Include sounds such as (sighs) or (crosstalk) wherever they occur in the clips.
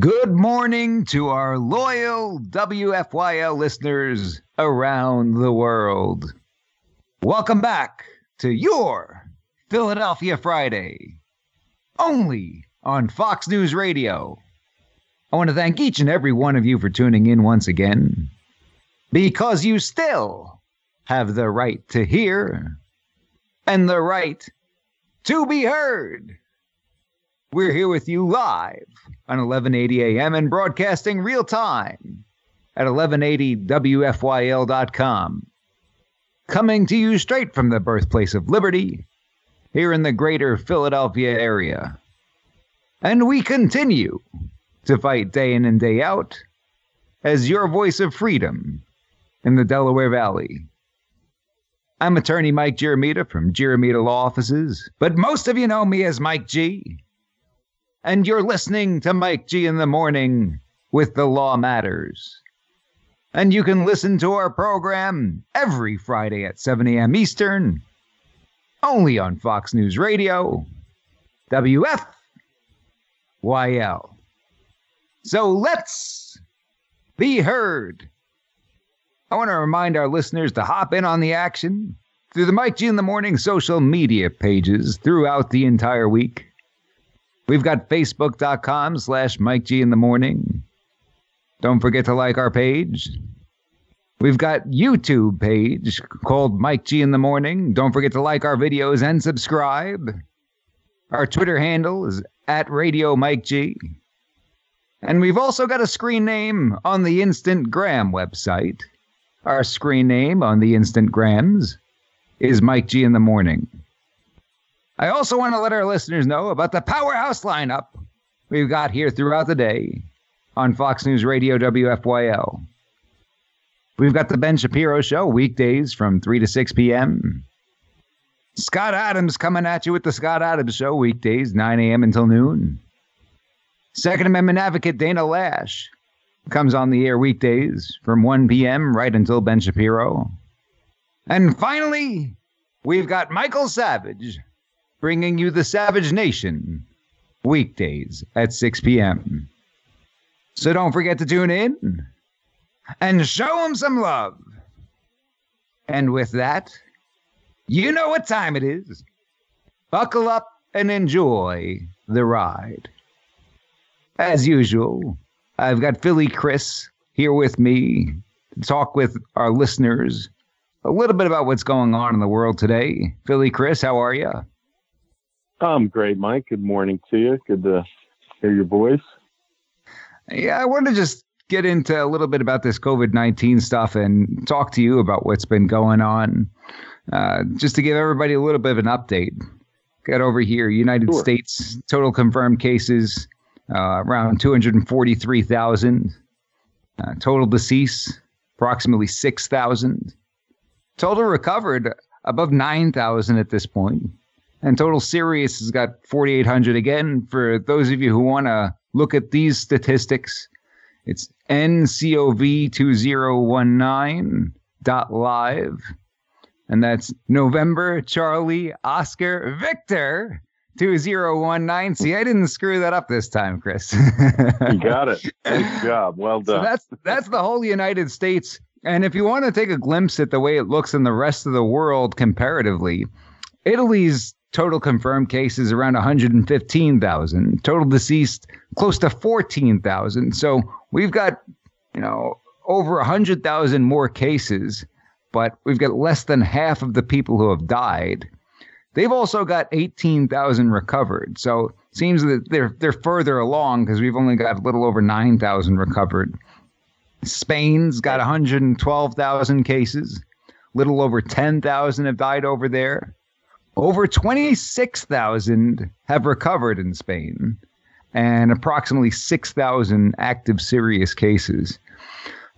Good morning to our loyal WFYL listeners around the world. Welcome back to your Philadelphia Friday, only on Fox News Radio. I want to thank each and every one of you for tuning in once again, because you still have the right to hear and the right to be heard. We're here with you live on 1180 AM and broadcasting real time at 1180WFYL.com. Coming to you straight from the birthplace of liberty here in the greater Philadelphia area. And we continue to fight day in and day out as your voice of freedom in the Delaware Valley. I'm attorney Mike Giramita from Giramita Law Offices, but most of you know me as Mike G and you're listening to Mike G in the morning with The Law Matters. And you can listen to our program every Friday at 7 a.m. Eastern, only on Fox News Radio, WFYL. So let's be heard. I want to remind our listeners to hop in on the action through the Mike G in the Morning social media pages throughout the entire week. We've got facebook.com slash Mike G in the morning. Don't forget to like our page. We've got YouTube page called Mike G in the morning. Don't forget to like our videos and subscribe. Our Twitter handle is at Radio Mike G. And we've also got a screen name on the Instant Gram website. Our screen name on the Instant Grams is Mike G in the morning. I also want to let our listeners know about the powerhouse lineup we've got here throughout the day on Fox News Radio WFYL. We've got the Ben Shapiro Show weekdays from 3 to 6 p.m. Scott Adams coming at you with the Scott Adams Show weekdays, 9 a.m. until noon. Second Amendment advocate Dana Loesch comes on the air weekdays from 1 p.m. right until Ben Shapiro. And finally, we've got Michael Savage bringing you the Savage Nation weekdays at 6 p.m. So don't forget to tune in and show them some love. And with that, you know what time it is. Buckle up and enjoy the ride. As usual, I've got Philly Chris here with me to talk with our listeners a little bit about what's going on in the world today. Philly Chris, how are you? I'm great, Mike. Good morning to you. Good to hear your voice. Yeah, I want to just get into a little bit about this COVID 19 stuff and talk to you about what's been going on. Uh, just to give everybody a little bit of an update. Got over here, United sure. States total confirmed cases uh, around 243,000. Uh, total deceased, approximately 6,000. Total recovered above 9,000 at this point. And Total Serious has got 4,800. Again, for those of you who want to look at these statistics, it's ncov2019.live. And that's November Charlie Oscar Victor 2019. See, I didn't screw that up this time, Chris. you (laughs) got it. Good job. Well done. So that's that's the whole United States. And if you want to take a glimpse at the way it looks in the rest of the world comparatively, Italy's Total confirmed cases around 115,000. Total deceased close to 14,000. So we've got, you know, over 100,000 more cases, but we've got less than half of the people who have died. They've also got 18,000 recovered. So it seems that they're they're further along because we've only got a little over 9,000 recovered. Spain's got 112,000 cases. Little over 10,000 have died over there. Over 26,000 have recovered in Spain and approximately 6,000 active serious cases.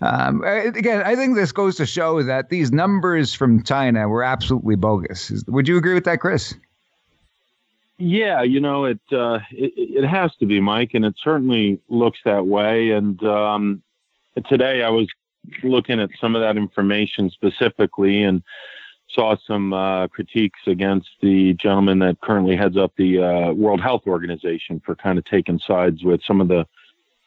Um, again, I think this goes to show that these numbers from China were absolutely bogus. Would you agree with that, Chris? Yeah, you know it, uh, it. It has to be, Mike, and it certainly looks that way. And um, today I was looking at some of that information specifically, and saw some uh, critiques against the gentleman that currently heads up the uh, World Health Organization for kind of taking sides with some of the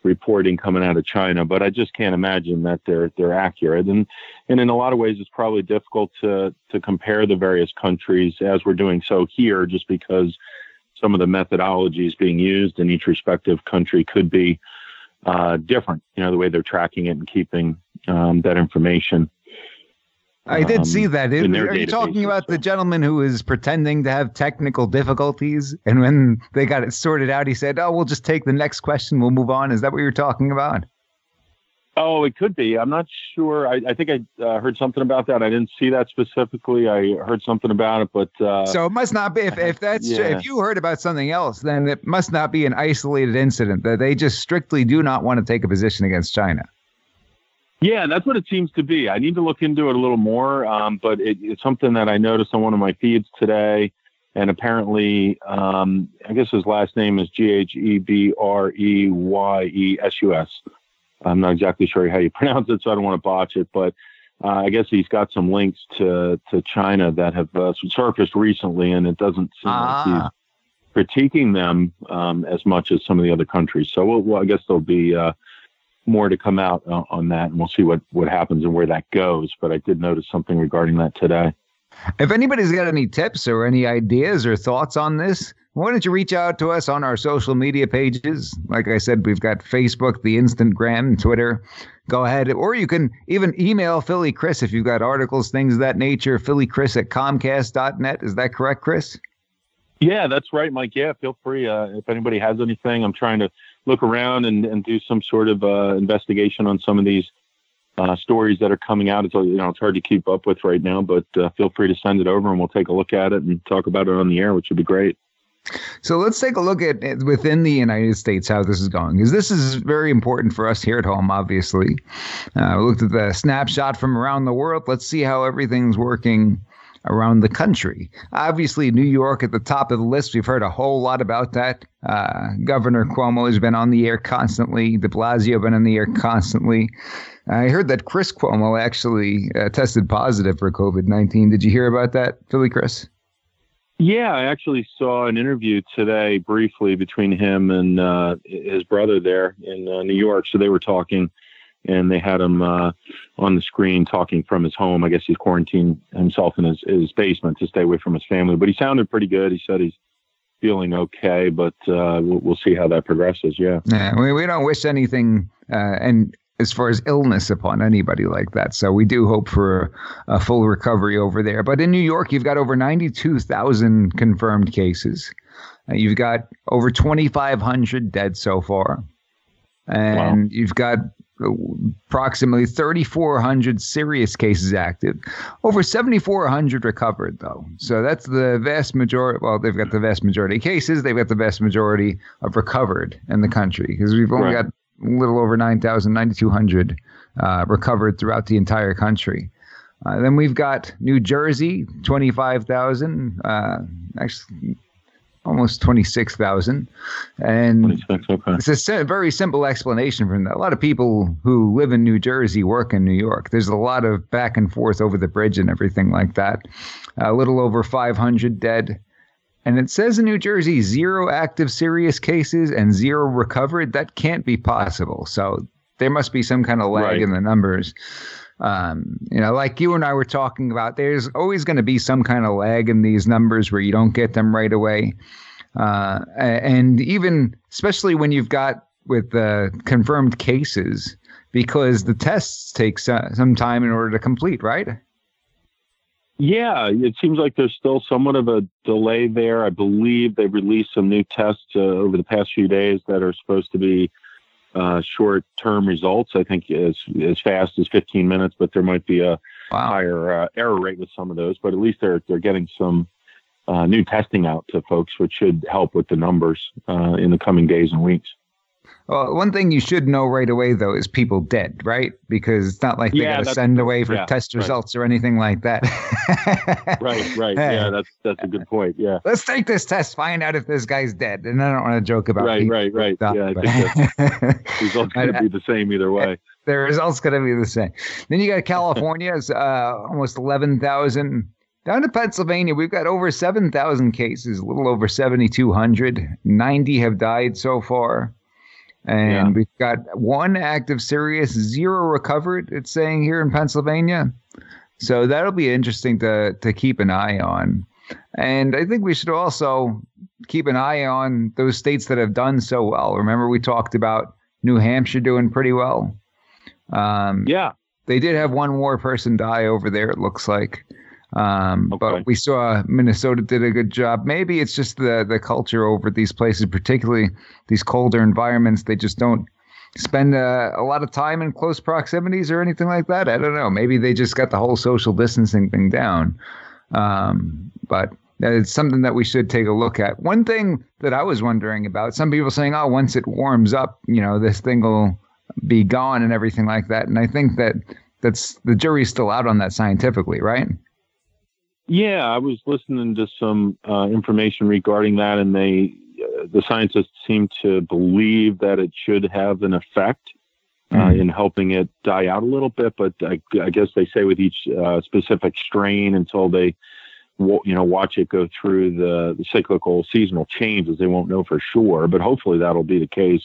reporting coming out of China, but I just can't imagine that they're they're accurate. And and in a lot of ways, it's probably difficult to to compare the various countries as we're doing so here, just because some of the methodologies being used in each respective country could be uh, different. You know, the way they're tracking it and keeping um, that information. I did um, see that. It, are you talking about so. the gentleman who was pretending to have technical difficulties, and when they got it sorted out, he said, "Oh, we'll just take the next question. We'll move on." Is that what you're talking about? Oh, it could be. I'm not sure. I, I think I uh, heard something about that. I didn't see that specifically. I heard something about it, but uh, so it must not be. If, if that's (laughs) yeah. if you heard about something else, then it must not be an isolated incident. That they just strictly do not want to take a position against China. Yeah, that's what it seems to be. I need to look into it a little more, um, but it, it's something that I noticed on one of my feeds today. And apparently, um, I guess his last name is G H E B R E Y E S U S. I'm not exactly sure how you (laughs) pronounce it, so I don't want to botch it. But uh, I guess he's got some links to to China that have uh, surfaced recently, and it doesn't seem ah. like he's critiquing them um, as much as some of the other countries. So we'll, well I guess there'll be uh, more to come out uh, on that, and we'll see what what happens and where that goes. But I did notice something regarding that today. If anybody's got any tips or any ideas or thoughts on this, why don't you reach out to us on our social media pages? Like I said, we've got Facebook, the Instagram, Twitter. Go ahead. Or you can even email Philly Chris if you've got articles, things of that nature. Philly Chris at Comcast.net. Is that correct, Chris? Yeah, that's right, Mike. Yeah, feel free. Uh, if anybody has anything, I'm trying to look around and, and do some sort of uh, investigation on some of these uh, stories that are coming out. It's you know it's hard to keep up with right now, but uh, feel free to send it over and we'll take a look at it and talk about it on the air, which would be great. So let's take a look at within the United States how this is going, because this is very important for us here at home. Obviously, uh, we looked at the snapshot from around the world. Let's see how everything's working around the country. Obviously, New York at the top of the list. We've heard a whole lot about that. Uh, Governor Cuomo has been on the air constantly. De Blasio been on the air constantly. I heard that Chris Cuomo actually uh, tested positive for COVID nineteen. Did you hear about that, Philly Chris? Yeah, I actually saw an interview today briefly between him and uh, his brother there in uh, New York. So they were talking and they had him uh, on the screen talking from his home. I guess he's quarantined himself in his, his basement to stay away from his family, but he sounded pretty good. He said he's feeling okay, but uh, we'll, we'll, see how that progresses. Yeah. Yeah. We, we don't wish anything, uh, and as far as illness upon anybody like that. So we do hope for a full recovery over there. But in New York, you've got over 92,000 confirmed cases. Uh, you've got over 2,500 dead so far. And wow. you've got approximately 3,400 serious cases active. Over 7,400 recovered, though. So that's the vast majority. Well, they've got the vast majority of cases. They've got the vast majority of recovered in the country because we've only right. got a little over 9,000, 9,200 uh, recovered throughout the entire country. Uh, then we've got New Jersey, 25,000. Uh, actually, almost 26,000. And 26, okay. it's a very simple explanation from that. A lot of people who live in New Jersey work in New York. There's a lot of back and forth over the bridge and everything like that. A little over 500 dead. And it says in New Jersey, zero active serious cases and zero recovered. That can't be possible. So there must be some kind of lag right. in the numbers. Um, you know, like you and I were talking about, there's always going to be some kind of lag in these numbers where you don't get them right away. Uh, and even, especially when you've got with the confirmed cases, because the tests take some time in order to complete, right? Yeah, it seems like there's still somewhat of a delay there. I believe they've released some new tests uh, over the past few days that are supposed to be uh, short term results. I think as as fast as 15 minutes, but there might be a wow. higher uh, error rate with some of those. But at least they're they're getting some uh, new testing out to folks, which should help with the numbers uh, in the coming days and weeks. Well, one thing you should know right away, though, is people dead, right? Because it's not like they yeah, got to send away for yeah, test results right. or anything like that. (laughs) right, right. Yeah, that's that's a good point. Yeah. Let's take this test, find out if this guy's dead. And I don't want to joke about right, right, right. Stuff, yeah, I think (laughs) results going to be the same either way. (laughs) The results going to be the same. Then you got California's uh, almost eleven thousand. Down to Pennsylvania, we've got over 7,000 cases, a little over 7,200. 90 have died so far. And Yeah. we've got one active serious, zero recovered, it's saying here in Pennsylvania. So that'll be interesting to to keep an eye on. And I think we should also keep an eye on those states that have done so well. Remember, we talked about New Hampshire doing pretty well. Um, Yeah. they did have one more person die over there, it looks like. Um, Okay. But we saw Minnesota did a good job. Maybe it's just the, the culture over these places, particularly these colder environments. They just don't spend uh, a lot of time in close proximities or anything like that. I don't know. Maybe they just got the whole social distancing thing down. Um, but it's something that we should take a look at. One thing that I was wondering about some people saying, oh, once it warms up, you know, this thing will be gone and everything like that. And I think that that's the jury's still out on that scientifically, right? Yeah, I was listening to some uh, information regarding that, and they, uh, the scientists seem to believe that it should have an effect uh, Mhm. in helping it die out a little bit. But I, I guess they say with each uh, specific strain until they, you know, watch it go through the, the cyclical seasonal changes, they won't know for sure. But hopefully that'll be the case,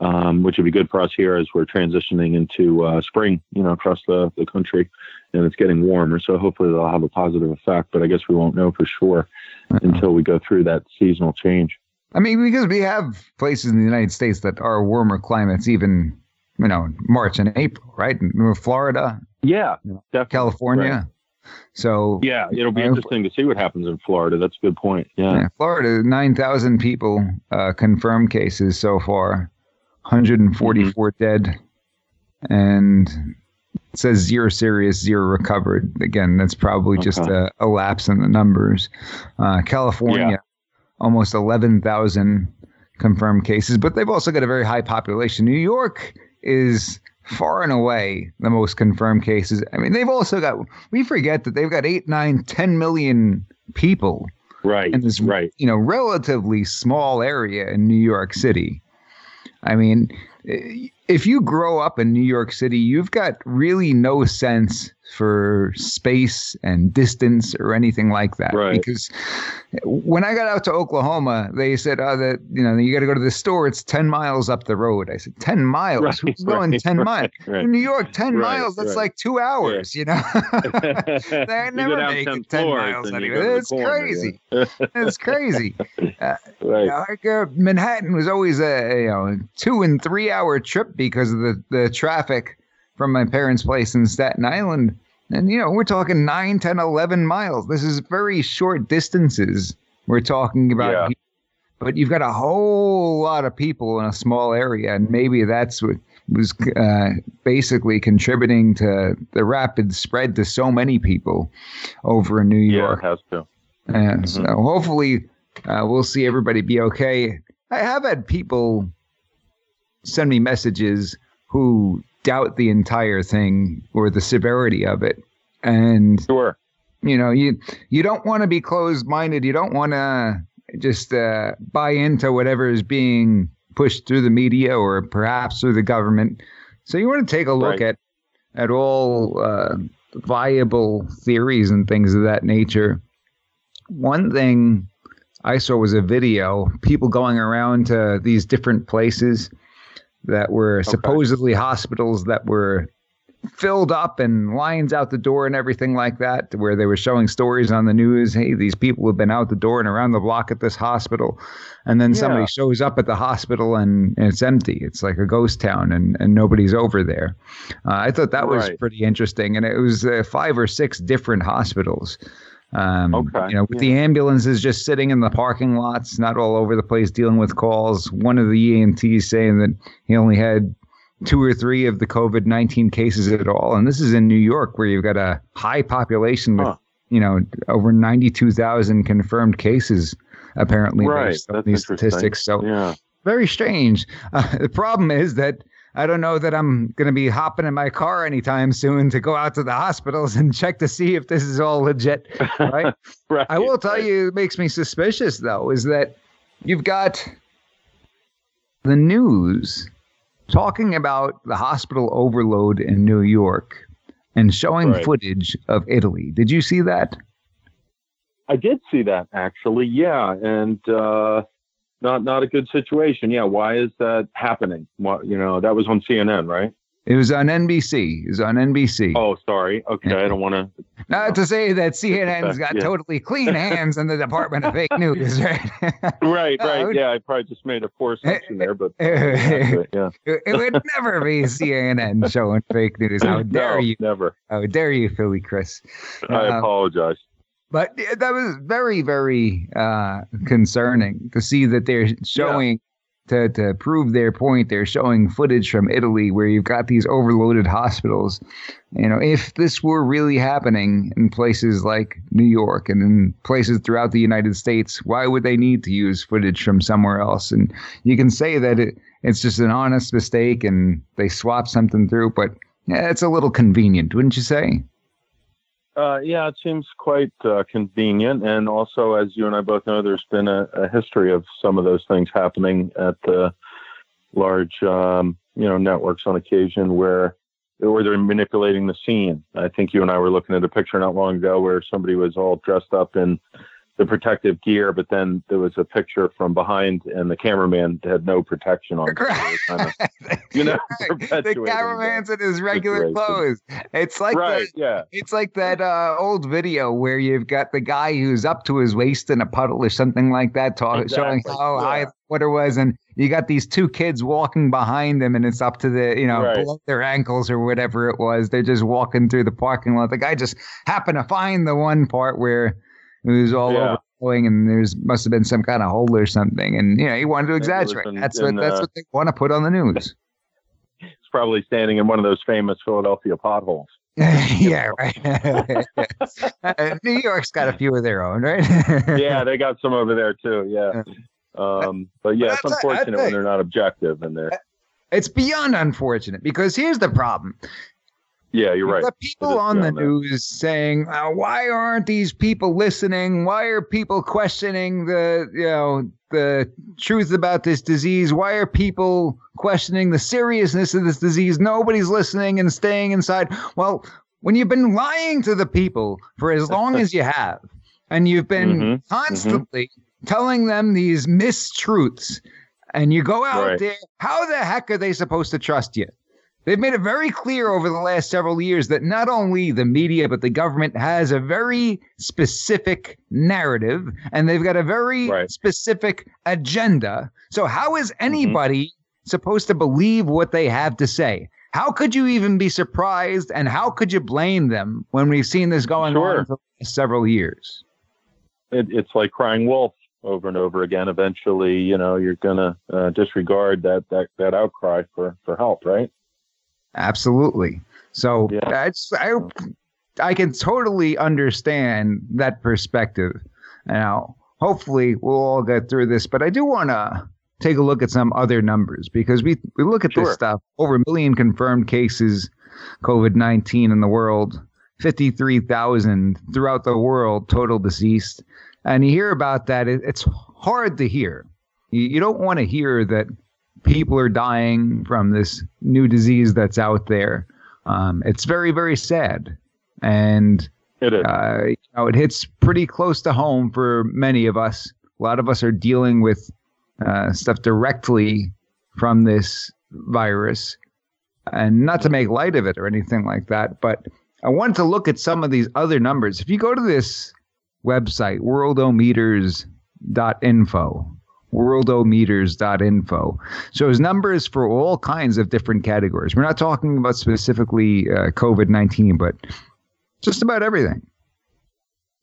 um, which would be good for us here as we're transitioning into uh, spring, you know, across the, the country and it's getting warmer. So hopefully they'll have a positive effect, but I guess we won't know for sure until we go through that seasonal change. I mean, because we have places in the United States that are warmer climates, even you know March and April, right? Florida, Yeah, definitely. California. Right. So Yeah, it'll be interesting to see what happens in Florida. That's a good point. Yeah. yeah, Florida, nine thousand people uh, confirmed cases so far, 144 Mm-hmm. dead, and it says zero serious, zero recovered. Again, that's probably just a, a lapse in the numbers. Uh, California, Yeah. almost 11,000 confirmed cases, but they've also got a very high population. New York is far and away the most confirmed cases. I mean, they've also got, we forget that they've got eight, nine, 10 million people Right. in this right. you know relatively small area in New York City. I mean, if you grow up in New York City, you've got really no sense for space and distance or anything like that. Right. Because when I got out to Oklahoma, they said, "Oh, that you know, you got to go to the store. It's ten miles up the road." I said, 10 miles? Right, Who's going ten right, miles? right. In New York, ten Right, miles. That's right. like two hours. You know." (laughs) They're You never making 10 10 miles and anyway. go to the It's crazy. It's crazy. (laughs) right. Yeah, like uh, Manhattan was always a you know two and three hour trip because of the the traffic from my parents' place in Staten Island, and you know we're talking 9, 10, 11 miles. This is very short distances we're talking about. Yeah. But you've got a whole lot of people in a small area, and maybe that's what was uh, basically contributing to the rapid spread to so many people over in New Yeah, York. it has to. And so hopefully uh, we'll see everybody be okay. I have had people send me messages who doubt the entire thing or the severity of it. And Sure. you know, you you don't want to be closed minded. You don't want to just uh, buy into whatever is being pushed through the media or perhaps through the government. So you want to take a look Right. at at all uh, viable theories and things of that nature. One thing I saw was a video people going around to these different places that were supposedly hospitals that were filled up and lines out the door and everything like that, where they were showing stories on the news. Hey, these people have been out the door and around the block at this hospital. And then somebody shows up at the hospital and, and it's empty. It's like a ghost town and, and nobody's over there. Uh, I thought that was Right. pretty interesting. And it was uh, five or six different hospitals. Um, Okay, You know, with the ambulances just sitting in the parking lots, not all over the place dealing with calls. One of the EMTs saying that he only had two or three of the COVID 19 cases at all. And this is in New York, where you've got a high population with, Huh. you know, over 92,000 confirmed cases, apparently, Right. based on That's these statistics. So Yeah. very strange. Uh, the problem is that I don't know that I'm going to be hopping in my car anytime soon to go out to the hospitals and (laughs) check to see if this is all legit, right? (laughs) right. I will tell right. you, it makes me suspicious though, is that you've got the news talking about the hospital overload in New York and showing Right. footage of Italy. Did you see that? I did see that actually. Yeah, and uh, not not a good situation. Yeah, why is that happening? What you know, that was on CNN, right? It was on NBC. It was on NBC. Oh, sorry. Okay, I don't want to. (laughs) Not to say that CNN's got Yeah. totally clean (laughs) hands in the Department of Fake News, (laughs) right? Right, right. Yeah, I probably just made a poor assumption there, but it yeah. It would never be CNN showing fake news. How dare No, you? Never. How dare you, Philly Chris? I Uh, apologize. But that was very, very uh, concerning to see that they're showing to to prove their point. They're showing footage from Italy where you've got these overloaded hospitals. You know, if this were really happening in places like New York and in places throughout the United States, why would they need to use footage from somewhere else? And you can say that it, it's just an honest mistake and they swap something through, but yeah, it's a little convenient, wouldn't you say? Uh, yeah, it seems quite uh, convenient, and also, as you and I both know, there's been a, a history of some of those things happening at the large, um, you know, networks on occasion where where they're manipulating the scene. I think you and I were looking at a picture not long ago where somebody was all dressed up in the protective gear, but then there was a picture from behind, and the cameraman had no protection on. So kind of, you know, (laughs) the cameraman's in his regular situation. clothes. It's like right? the, Yeah. it's like that uh, old video where you've got the guy who's up to his waist in a puddle or something like that, talk, showing Exactly, how high yeah. the water was, and you got these two kids walking behind them, and it's up to the you know Right. below their ankles or whatever it was. They're just walking through the parking lot. The guy just happened to find the one part where it was all Yeah. overflowing, and there's must have been some kind of hole or something, and you know he wanted to Maybe it was exaggerate. that's in, what that's uh, what they want to put on the news. (laughs) He's probably standing in one of those famous Philadelphia potholes. (laughs) yeah, right. (laughs) New York's got a few of their own, right? yeah, they got some over there too. Yeah. Um, but yeah, it's unfortunate when they're not objective and they're. it's beyond unfortunate because here's the problem. Yeah, you're right. The people on the news saying, uh, "Why aren't these people listening? Why are people questioning the, you know, the truth about this disease? Why are people questioning the seriousness of this disease? Nobody's listening and staying inside." Well, when you've been lying to the people for as long (laughs) as you have, and you've been Mhm, constantly telling them these mistruths, and you go out Right. there, how the heck are they supposed to trust you? They've made it very clear over the last several years that not only the media, but the government has a very specific narrative and they've got a very Right. specific agenda. So, how is anybody supposed to believe what they have to say? How could you even be surprised and how could you blame them when we've seen this going Sure. on for several years? It, it's like crying wolf over and over again. Eventually, you know, you're gonna uh, disregard that that that outcry for for help, right? Absolutely. So Yeah. I I can totally understand that perspective. Now, hopefully we'll all get through this, but I do want to take a look at some other numbers because we we look at Sure. this stuff over a million confirmed cases COVID-19 in the world, 53,000 throughout the world total deceased. And you hear about that it, it's hard to hear. You, you don't want to hear that people are dying from this new disease that's out there. Um, it's very, very sad. And It is. uh, you know, it hits pretty close to home for many of us. A lot of us are dealing with uh, stuff directly from this virus, and not to make light of it or anything like that. But I wanted to look at some of these other numbers. If you go to this website, worldometers.info, worldometers.info, So shows numbers for all kinds of different categories. We're not talking about specifically uh, COVID 19, but just about everything.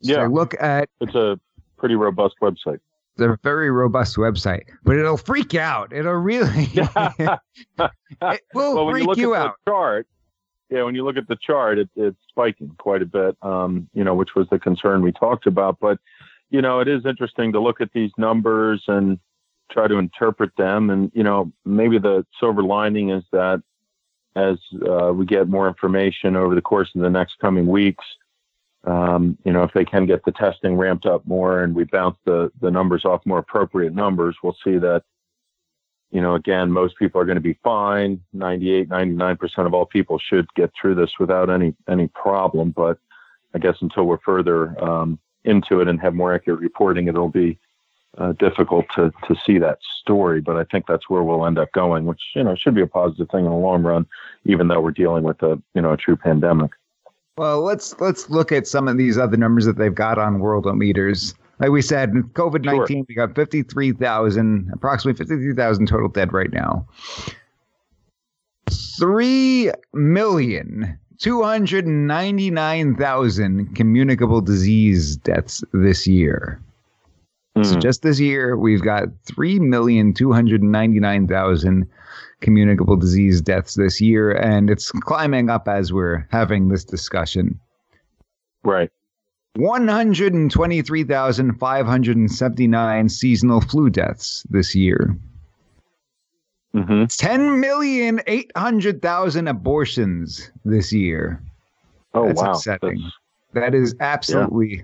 So Yeah. look at It's a pretty robust website. the very robust website, but it'll freak you out. It'll really, (laughs) (laughs) it will well, when you freak look you at out. the chart, yeah, when you look at the chart, it, it's spiking quite a bit. Um, you know, which was the concern we talked about. But you know, it is interesting to look at these numbers and try to interpret them. And you know, maybe the silver lining is that as uh, we get more information over the course of the next coming weeks, um, you know, if they can get the testing ramped up more and we bounce the the numbers off more appropriate numbers, we'll see that you know, again, most people are going to be fine. 98, 99% of all people should get through this without any, any problem. But I guess until we're further um, into it and have more accurate reporting, it'll be uh, difficult to to see that story. But I think that's where we'll end up going, which you know should be a positive thing in the long run, even though we're dealing with a you know a true pandemic. Well, let's let's look at some of these other numbers that they've got on Worldometers. Like we said, COVID nineteen, sure. we got fifty three thousand, approximately fifty three thousand total dead right now. Three million two hundred ninety nine thousand communicable disease deaths this year. Mm. So hmm. just this year, we've got three million two hundred ninety nine thousand communicable disease deaths this year, and it's climbing up as we're having this discussion. Right. 123,579 seasonal flu deaths this year. Mm-hmm. 10,800,000 abortions this year. Oh, That's wow. Upsetting. That's, that is absolutely,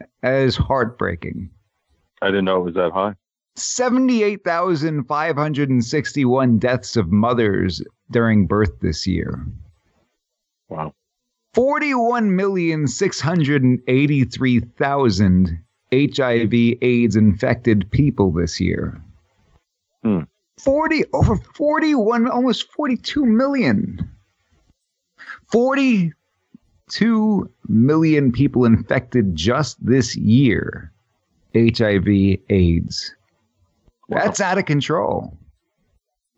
yeah. that is heartbreaking. I didn't know it was that high. 78,561 deaths of mothers during birth this year. Wow. 41,683,000 HIV AIDS infected people this year. Hmm. 40 over 41 almost 42 million. 42 million people infected just this year. HIV AIDS. Wow. That's out of control.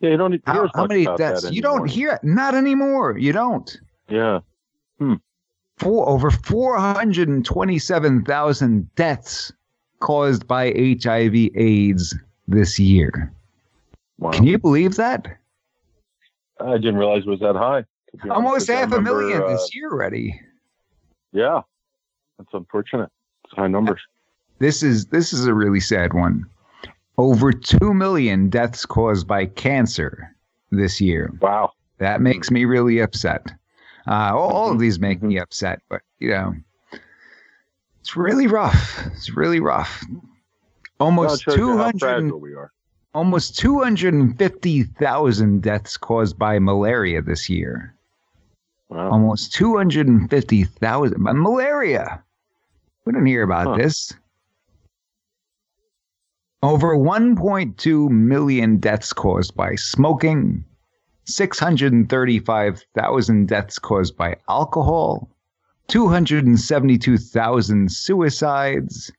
Yeah, you don't hear how, how many deaths? You don't hear it. Not anymore. You don't. Yeah. Hmm. For over 427,000 deaths caused by HIV AIDS this year. Wow. Can you believe that? I didn't realize it was that high. Almost half a million uh, this year already. Yeah. That's unfortunate. It's high numbers. This is this is a really sad one. Over 2 million deaths caused by cancer this year. Wow. That makes me really upset. Uh, all of mm-hmm. these make me mm-hmm. upset, but you know, it's really rough. It's really rough. Almost 200 almost 250,000 deaths caused by malaria this year. Wow. Almost 250,000 malaria. We don't hear about huh. this. Over 1.2 million deaths caused by smoking, 635,000 deaths caused by alcohol, 272,000 suicides,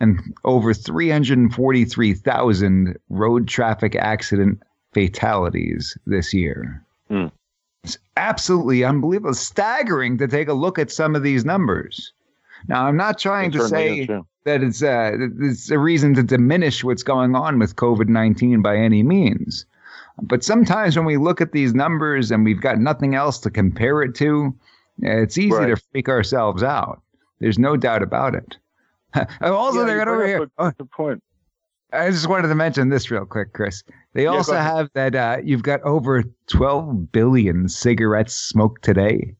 and over 343,000 road traffic accident fatalities this year. Mm. It's absolutely unbelievable, staggering to take a look at some of these numbers. Now, I'm not trying to say that it's, uh, it's a reason to diminish what's going on with COVID 19 by any means. But sometimes when we look at these numbers and we've got nothing else to compare it to, it's easy right. to freak ourselves out. There's no doubt about it. (laughs) also, yeah, they got over here. Oh, the point. I just wanted to mention this real quick, Chris. They yeah, also have that uh, you've got over 12 billion cigarettes smoked today,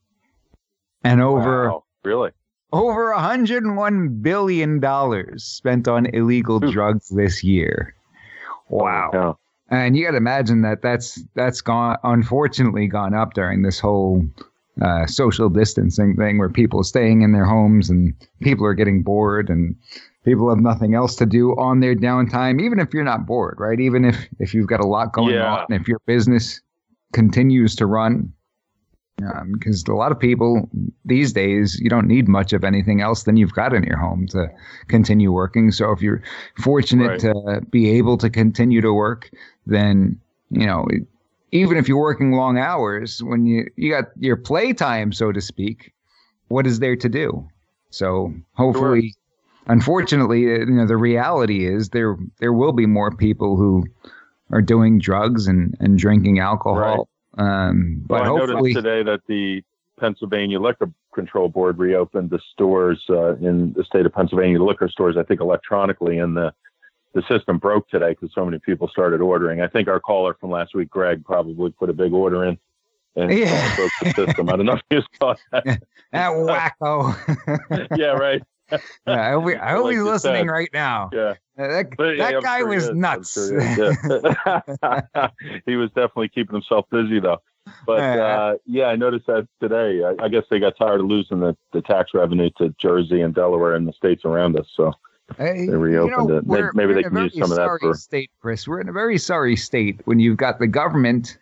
and over wow, really over 101 billion dollars spent on illegal Ooh. drugs this year. Wow. Yeah. And you got to imagine that that's that's gone unfortunately gone up during this whole uh, social distancing thing where people are staying in their homes and people are getting bored and people have nothing else to do on their downtime even if you're not bored right even if if you've got a lot going yeah. on if your business continues to run because um, a lot of people these days you don't need much of anything else than you've got in your home to continue working so if you're fortunate right. to be able to continue to work then you know even if you're working long hours when you you got your playtime so to speak what is there to do? So hopefully sure. unfortunately uh, you know the reality is there there will be more people who are doing drugs and and drinking alcohol. Right. Um, but well, I noticed today that the Pennsylvania Liquor Control Board reopened the stores uh, in the state of Pennsylvania, liquor stores, I think electronically, and the the system broke today because so many people started ordering. I think our caller from last week, Greg, probably put a big order in and yeah. broke the system. I don't know if you saw that. (laughs) that wacko. (laughs) yeah, right. (laughs) yeah, I hope, I hope like he's listening said. right now. Yeah. That, that yeah, guy sure was nuts. Sure yeah. he was definitely keeping himself busy though. But uh, yeah, I noticed that today. I, I, guess they got tired of losing the, the tax revenue to Jersey and Delaware and the states around us. So they reopened you know, it. Maybe they can use some of that for state, Chris. We're in a very sorry state when you've got the government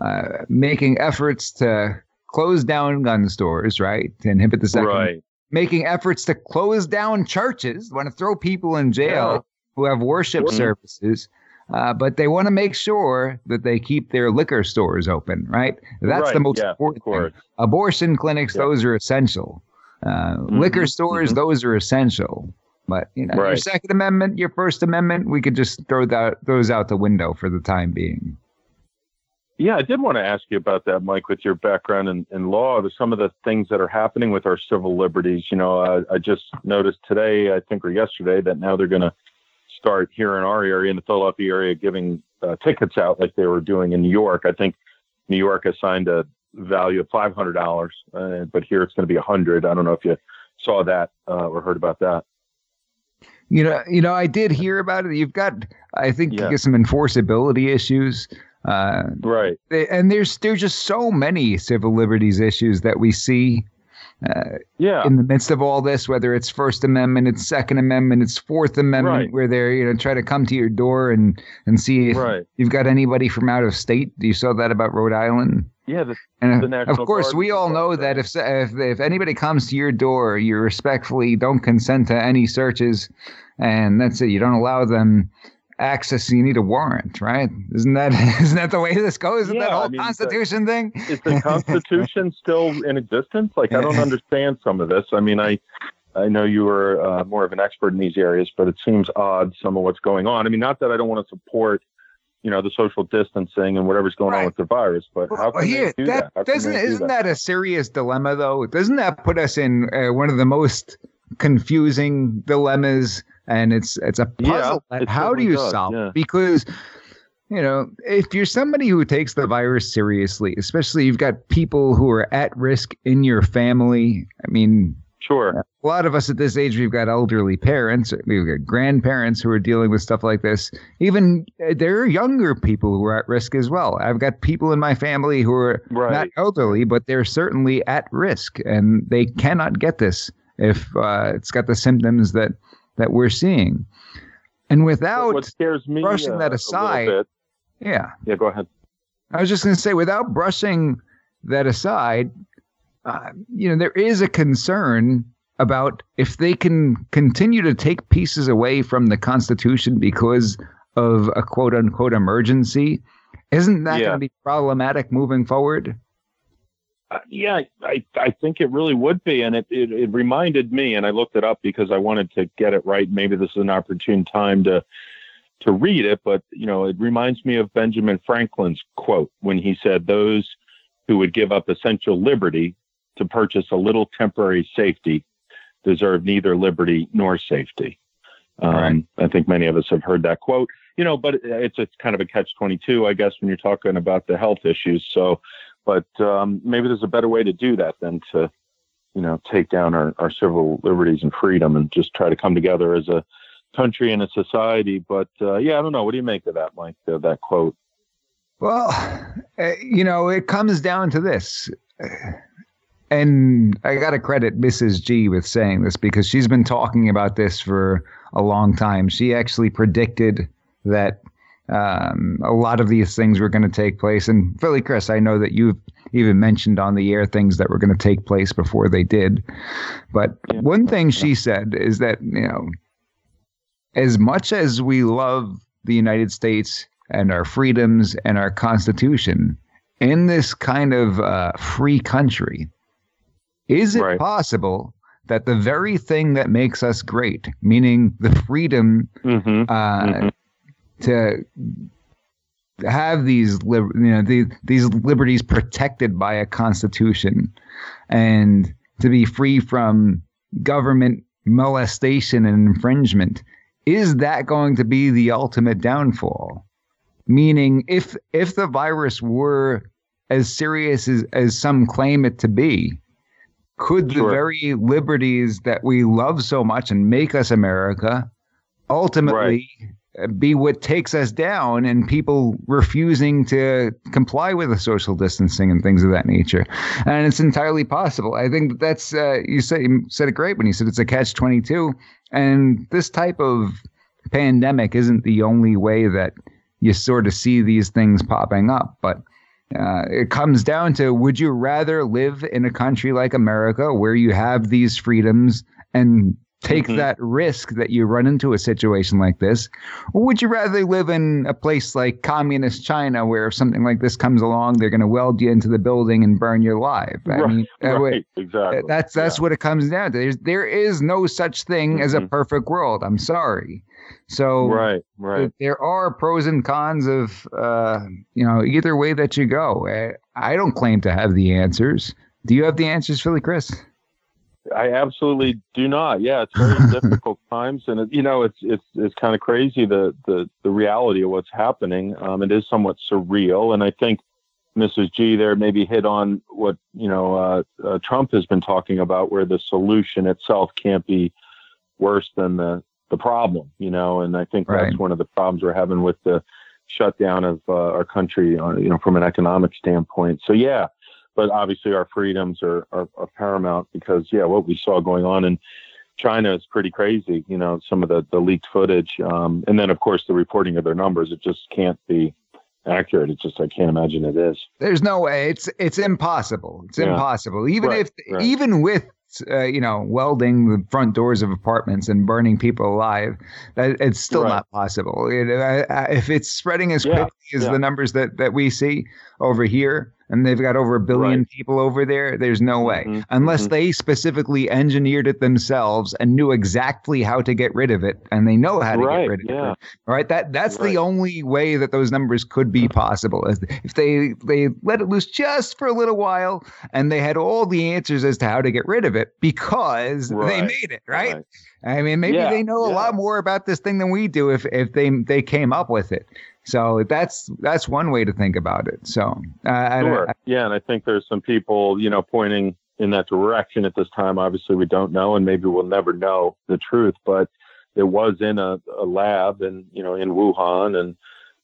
uh, making efforts to close down gun stores, right, to inhibit the second. Right. Making efforts to close down churches, want to throw people in jail yeah. who have worship mm-hmm. services. Uh, but they want to make sure that they keep their liquor stores open, right? That's right. the most yeah, important thing. Abortion clinics, yeah. those are essential. Uh, mm-hmm. Liquor stores, mm-hmm. those are essential. But you know, right. your Second Amendment, your First Amendment, we could just throw that those out the window for the time being. Yeah, I did want to ask you about that, Mike, with your background in, in law, some of the things that are happening with our civil liberties. You know, I, I just noticed today, I think, or yesterday, that now they're going to start here in our area, in the Philadelphia area, giving uh, tickets out like they were doing in New York. I think New York assigned a value of five hundred dollars, uh, but here it's going to be a hundred. I don't know if you saw that uh, or heard about that. You know, you know, I did hear about it. You've got, I think, yeah. you get some enforceability issues. Uh, right. And there's there's just so many civil liberties issues that we see. Uh, yeah. In the midst of all this, whether it's First Amendment, it's Second Amendment, it's Fourth Amendment, right. where they're you know try to come to your door and and see if right. you've got anybody from out of state. You saw that about Rhode Island. Yeah, the, and the of course, we all know that if, if if anybody comes to your door, you respectfully don't consent to any searches, and that's it. You don't allow them access, you need a warrant, right? Isn't that (laughs) isn't that the way this goes? Isn't yeah, that whole I mean, Constitution the, thing? Is the Constitution (laughs) still in existence? Like, I don't understand some of this. I mean, I I know you are uh, more of an expert in these areas, but it seems odd some of what's going on. I mean, not that I don't want to support you know the social distancing and whatever's going right. on with the virus. But how can well, do that? that? Doesn't isn't that? that? a serious dilemma though? Doesn't that put us in uh, one of the most confusing dilemmas and it's it's a puzzle. Yeah, it how do you does, solve yeah. Because you know, if you're somebody who takes the virus seriously, especially you've got people who are at risk in your family. I mean, sure. A lot of us at this age, we've got elderly parents, we've got grandparents who are dealing with stuff like this. Even uh, there are younger people who are at risk as well. I've got people in my family who are right. not elderly, but they're certainly at risk, and they cannot get this if uh, it's got the symptoms that that we're seeing. And without what scares me, brushing uh, that aside, yeah, yeah, go ahead. I was just going to say, without brushing that aside, uh, you know, there is a concern about if they can continue to take pieces away from the Constitution because of a quote unquote emergency. Isn't that yeah. going to be problematic moving forward? Uh, yeah, I, I think it really would be. And it, it, it, reminded me, and I looked it up because I wanted to get it right. Maybe this is an opportune time to, to read it, but you know, it reminds me of Benjamin Franklin's quote when he said, those who would give up essential liberty to purchase a little temporary safety deserve neither liberty nor safety. Um, right. I think many of us have heard that quote, you know, but it's a kind of a catch 22, I guess, when you're talking about the health issues. So but um, maybe there's a better way to do that than to, you know, take down our, our civil liberties and freedom and just try to come together as a country and a society. But uh, yeah, I don't know. What do you make of that, Mike? Uh, that quote? Well, uh, you know, it comes down to this. And I got to credit Mrs. G with saying this because she's been talking about this for a long time. She actually predicted that um, a lot of these things were going to take place. And Philly Chris, I know that you've even mentioned on the air things that were going to take place before they did. But yeah. one thing she said is that, you know, as much as we love the United States and our freedoms and our Constitution, in this kind of uh, free country, is it right. possible that the very thing that makes us great, meaning the freedom mm-hmm. Uh, mm-hmm to have these you know the, these liberties protected by a constitution and to be free from government molestation and infringement is that going to be the ultimate downfall meaning if if the virus were as serious as, as some claim it to be could sure. the very liberties that we love so much and make us america ultimately right be what takes us down and people refusing to comply with the social distancing and things of that nature. And it's entirely possible. I think that that's, uh, you, said, you said it great when you said it's a catch 22. And this type of pandemic isn't the only way that you sort of see these things popping up. But uh, it comes down to would you rather live in a country like America where you have these freedoms and take mm-hmm. that risk that you run into a situation like this? Or would you rather live in a place like communist China where if something like this comes along, they're going to weld you into the building and burn you alive? I right, mean, right, exactly. That's that's yeah. what it comes down to. There's, there is no such thing mm-hmm. as a mm-hmm. perfect world. I'm sorry. So right, right. There are pros and cons of uh, you know either way that you go. I don't claim to have the answers. Do you have the answers, Philly Chris? I absolutely do not. Yeah, it's very (laughs) difficult times, and it, you know, it's it's it's kind of crazy the the the reality of what's happening. Um, it is somewhat surreal, and I think Mrs. G there maybe hit on what you know uh, uh, Trump has been talking about, where the solution itself can't be worse than the the problem. You know, and I think right. that's one of the problems we're having with the shutdown of uh, our country, uh, you know, from an economic standpoint. So yeah, but obviously our freedoms are, are, are paramount because yeah, what we saw going on in China is pretty crazy. You know, some of the, the leaked footage, um, and then of course the reporting of their numbers. It just can't be accurate. It's just I can't imagine it is. There's no way. It's it's impossible. It's yeah. impossible. Even right, if right. even with uh, you know, welding the front doors of apartments and burning people alive, that, it's still right. not possible. It, uh, if it's spreading as yeah, quickly as yeah. the numbers that, that we see over here, and they've got over a billion right. people over there. There's no way, mm-hmm. unless mm-hmm. they specifically engineered it themselves and knew exactly how to get rid of it, and they know how to right. get rid of yeah. it. Right? That that's right. the only way that those numbers could be possible. If they they let it loose just for a little while, and they had all the answers as to how to get rid of it because they made it. Right? I mean, maybe yeah. they know yeah. a lot more about this thing than we do if if they they came up with it. So that's that's one way to think about it. So uh, sure. I, I, yeah, and I think there's some people you know pointing in that direction at this time. Obviously, we don't know, and maybe we'll never know the truth. But it was in a, a lab, and you know, in Wuhan, and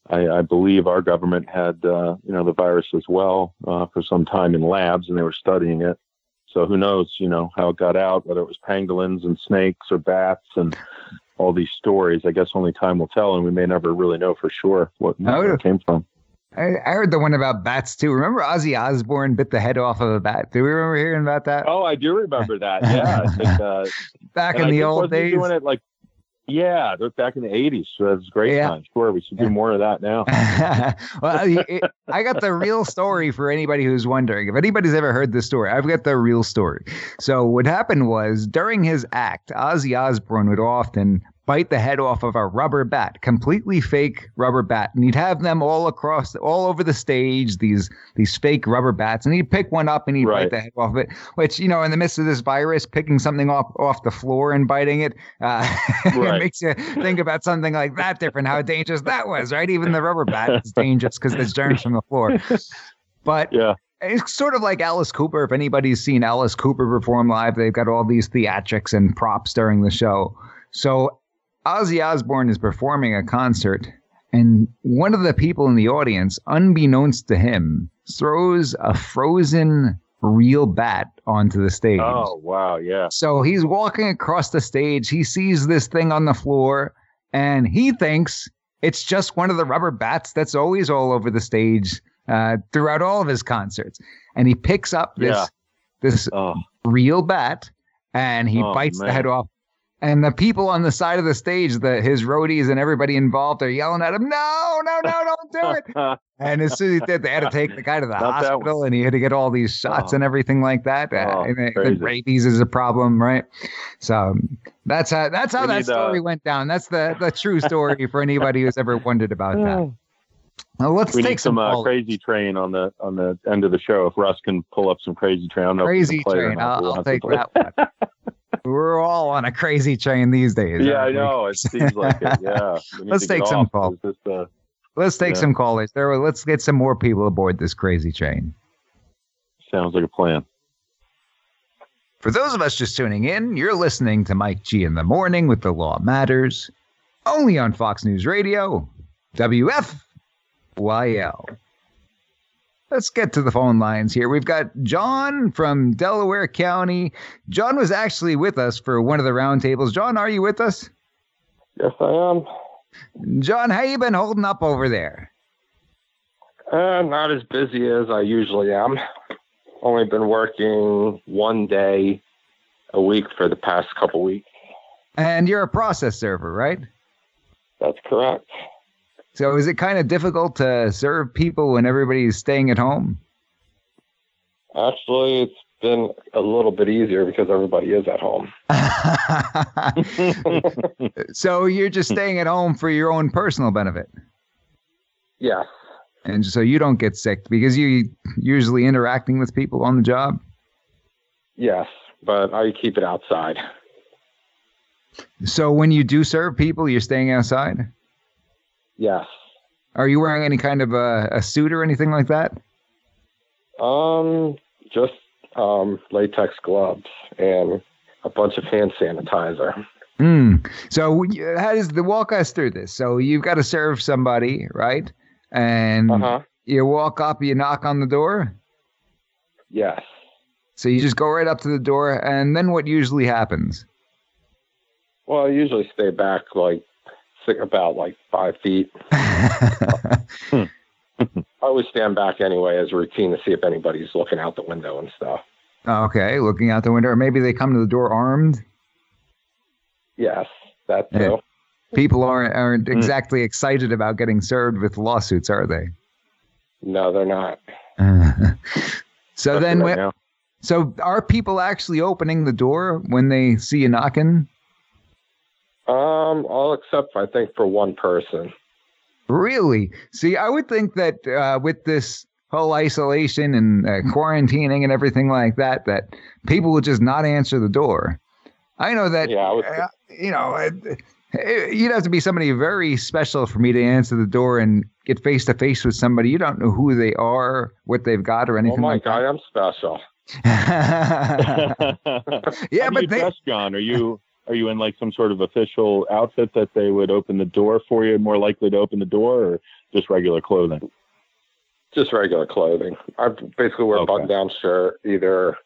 I, I believe our government had uh, you know the virus as well uh, for some time in labs, and they were studying it. So who knows, you know, how it got out, whether it was pangolins and snakes or bats and all these stories. I guess only time will tell, and we may never really know for sure what where it came from. I, I, heard the one about bats too. Remember Ozzy Osbourne bit the head off of a bat? Do we remember hearing about that? Oh, I do remember that. Yeah, think, uh, (laughs) back in the old days. Doing it like yeah, back in the '80s. So that's great yeah. time. Sure, we should do more of that now. (laughs) well, I got the real story for anybody who's wondering. If anybody's ever heard this story, I've got the real story. So what happened was during his act, Ozzy Osbourne would often bite the head off of a rubber bat, completely fake rubber bat, and he'd have them all across, all over the stage. These these fake rubber bats, and he'd pick one up and he'd right. bite the head off of it. Which you know, in the midst of this virus, picking something off off the floor and biting it, uh, (laughs) right. it makes you think about something like that different. How dangerous that was, right? Even the rubber bat is dangerous because there's germs from the floor. But yeah. It's sort of like Alice Cooper. If anybody's seen Alice Cooper perform live, they've got all these theatrics and props during the show. So Ozzy Osbourne is performing a concert, and one of the people in the audience, unbeknownst to him, throws a frozen real bat onto the stage. Oh, wow. Yeah. So he's walking across the stage. He sees this thing on the floor, and he thinks it's just one of the rubber bats that's always all over the stage uh, throughout all of his concerts. And he picks up this, yeah. this oh. real bat and he oh, bites man. the head off and the people on the side of the stage, the his roadies and everybody involved, are yelling at him, "No, no, no, don't do it!" (laughs) and as soon as he did, they had to take the guy to the Not hospital, and he had to get all these shots oh. and everything like that. Oh, and the rabies is a problem, right? So that's how that's how we that story uh, went down. That's the the true story for anybody who's ever wondered about that. (sighs) Now let's we take need some, uh, crazy train on the on the end of the show. If Russ can pull up some crazy train, crazy train. I'll, I'll take that one. (laughs) We're all on a crazy train these days. Yeah, I know. It seems like it. Yeah. (laughs) Let's take some calls. Uh, let's take yeah. some callers. There. Let's get some more people aboard this crazy train. Sounds like a plan. For those of us just tuning in, you're listening to Mike G in the morning with The Law Matters. only on Fox News Radio, WFYL. Let's get to the phone lines here. We've got John from Delaware County. John was actually with us for one of the roundtables. John, are you with us? Yes, I am. John, how you been holding up over there? Uh, not as busy as I usually am. Only been working one day a week for the past couple weeks. And you're a process server, right? That's correct. So is it kind of difficult to serve people when everybody's staying at home? Actually, it's been a little bit easier because everybody is at home. (laughs) so you're just staying at home for your own personal benefit. yes. And so you don't get sick because you usually interacting with people on the job. Yes, but I keep it outside. So when you do serve people, you're staying outside. Yes. Are you wearing any kind of a, a suit or anything like that? Um, just um, latex gloves and a bunch of hand sanitizer. Mm. So how does the walk us through this? So you've got to serve somebody, right? And Uh huh. you walk up, you knock on the door. Yes. So you just go right up to the door, and then what usually happens? Well, I usually stay back like about like five feet. (laughs) (laughs) I always stand back anyway as a routine to see if anybody's looking out the window and stuff. okay, looking out the window, or maybe they come to the door armed. Yes, that Yeah. People aren't aren't mm. exactly excited about getting served with lawsuits, are they? No, they're not. (laughs) so Especially then, right so are people actually opening the door when they see you knocking? Um, all except I think for one person. Really? See, I would think that uh, with this whole isolation and uh, quarantining and everything like that, that people would just not answer the door. I know that, Yeah, I would. uh, you know, uh, uh, you'd have to be somebody very special for me to answer the door and get face to face with somebody. You don't know who they are, what they've got, or oh anything my like God, I'm special. (laughs) (laughs) yeah, How do but you they, dress, John? Are you are you in like some sort of official outfit that they would open the door for you? More likely to open the door, or just regular clothing? Just regular clothing. I basically wear a button-down shirt, either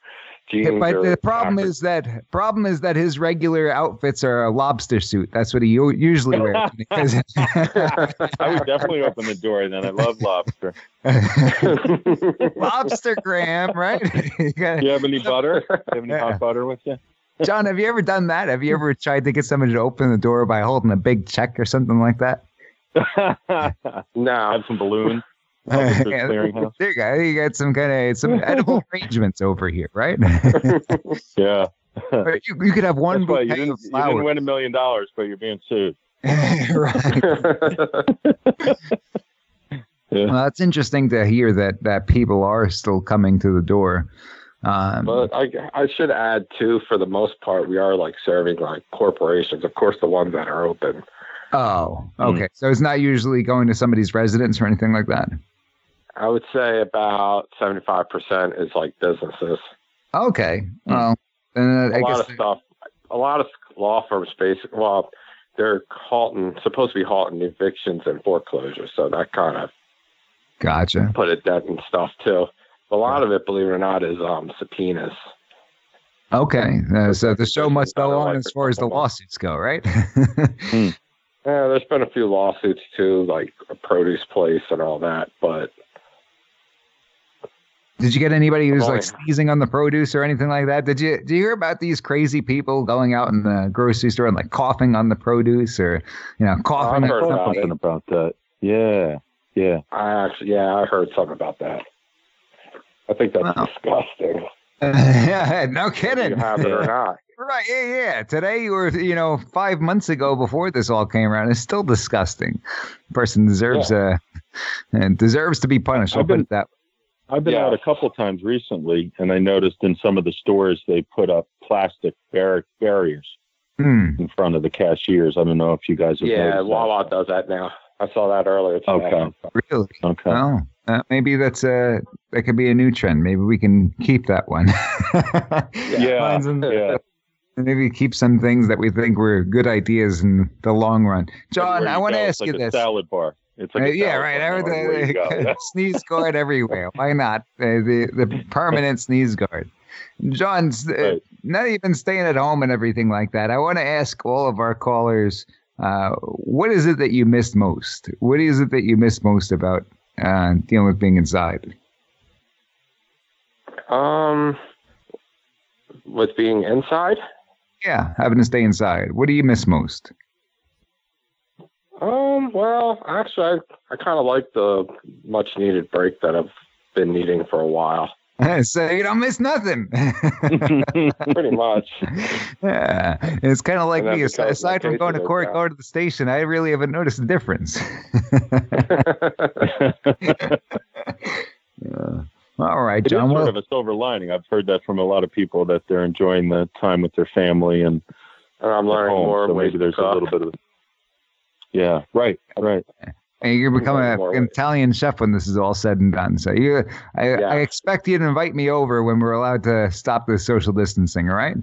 jeans but or. the problem packers. is that problem is that his regular outfits are a lobster suit. That's what he usually wears. because- (laughs) (laughs) I would definitely open the door. Then I love lobster. (laughs) lobster Graham, right? You gotta- Do you have any butter? Do you have any hot butter with you? John, have you ever done that? Have you ever tried to get somebody to open the door by holding a big check or something like that? (laughs) No. Have no, some balloons. (laughs) Yeah, there you go. You got some kind of some (laughs) edible arrangements over here, right? Yeah. You, you could have one That's why you didn't, you didn't win a million dollars, but you're being sued. right. Yeah. Well, that's interesting to hear that that people are still coming to the door. Um, But I, I should add too, for the most part, we are like serving like corporations. Of course, the ones that are open. oh, mm. okay. So it's not usually going to somebody's residence or anything like that. I would say about seventy-five percent is like businesses. Okay. Mm. Well, then uh, A I lot guess of stuff. A lot of law firms, basically, well, they're halting, supposed to be halting evictions and foreclosures. So that kind of gotcha. put a dent in stuff too. A lot of it, believe it or not, is um, subpoenas. Okay. Uh, so the show must go on as far as the lawsuits go, right? (laughs) Yeah, there's been a few lawsuits too, like a produce place and all that. But Did you get anybody who's like sneezing on the produce or anything like that? Did you did you hear about these crazy people going out in the grocery store and like coughing on the produce or you know coughing I've heard something? Something about that. Yeah. Yeah. I actually, yeah, I heard something about that. I think that's Wow. disgusting. (laughs) yeah, no If kidding. you have it or not. (laughs) Right, yeah, yeah. Today or you know, five months ago before this all came around, it's still disgusting. Person deserves uh and deserves to be punished. I'll I've put been- it that I've been Yeah. out a couple times recently, and I noticed in some of the stores they put up plastic bar- barriers Hmm. in front of the cashiers. I don't know if you guys have Yeah, noticed Wawa does that now. I saw that earlier today. Okay. Really? Okay. Oh, uh, maybe that's uh that could be a new trend. Maybe we can keep that one. (laughs) Yeah. Mine's in- yeah. maybe keep some things that we think were good ideas in the long run. John, I want to ask like you this. Salad bar. It's like uh, yeah, right. Everything, (laughs) sneeze guard everywhere. Why not uh, the the permanent (laughs) sneeze guard? John's uh, right. not even staying at home and everything like that. I want to ask all of our callers, uh, what is it that you missed most? What is it that you missed most about uh, dealing with being inside? Um, with being inside. Yeah, having to stay inside. What do you miss most? Um, well, actually, I, I kind of like the much needed break that I've been needing for a while. (laughs) so you don't miss nothing. (laughs) Pretty much. Yeah, it's kind of like me. Aside from going to court, going to the station, I really haven't noticed a difference. (laughs) yeah. All right, John. It's sort of a silver lining. I've heard that from a lot of people that they're enjoying the time with their family and. and I'm learning home, more. So maybe there's a little bit of. Yeah. Right. Right. And you're becoming an Italian chef when this is all said and done. So you, I, yeah. I expect you to invite me over when we're allowed to stop the social distancing. All right.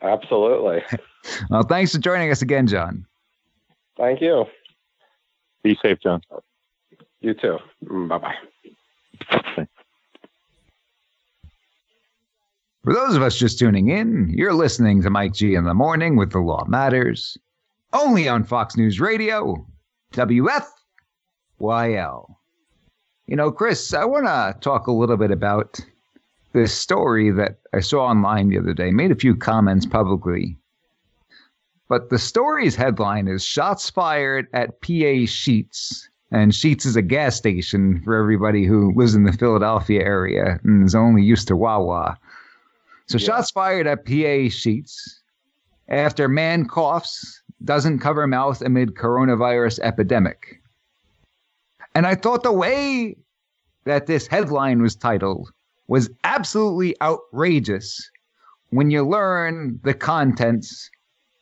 Absolutely. (laughs) well, thanks for joining us again, John. Thank you. Be safe, John. You too. Mm, bye bye. For those of us just tuning in, you're listening to Mike G in the morning with The Law Matters, only on Fox News Radio, WFYL. You know, Chris, I want to talk a little bit about this story that I saw online the other day, made a few comments publicly. But the story's headline is Shots Fired at PA Sheetz. And Sheetz is a gas station for everybody who lives in the Philadelphia area and is only used to Wawa. So yeah. shots fired at PA Sheetz after man coughs, doesn't cover mouth amid coronavirus epidemic. And I thought the way that this headline was titled was absolutely outrageous when you learn the contents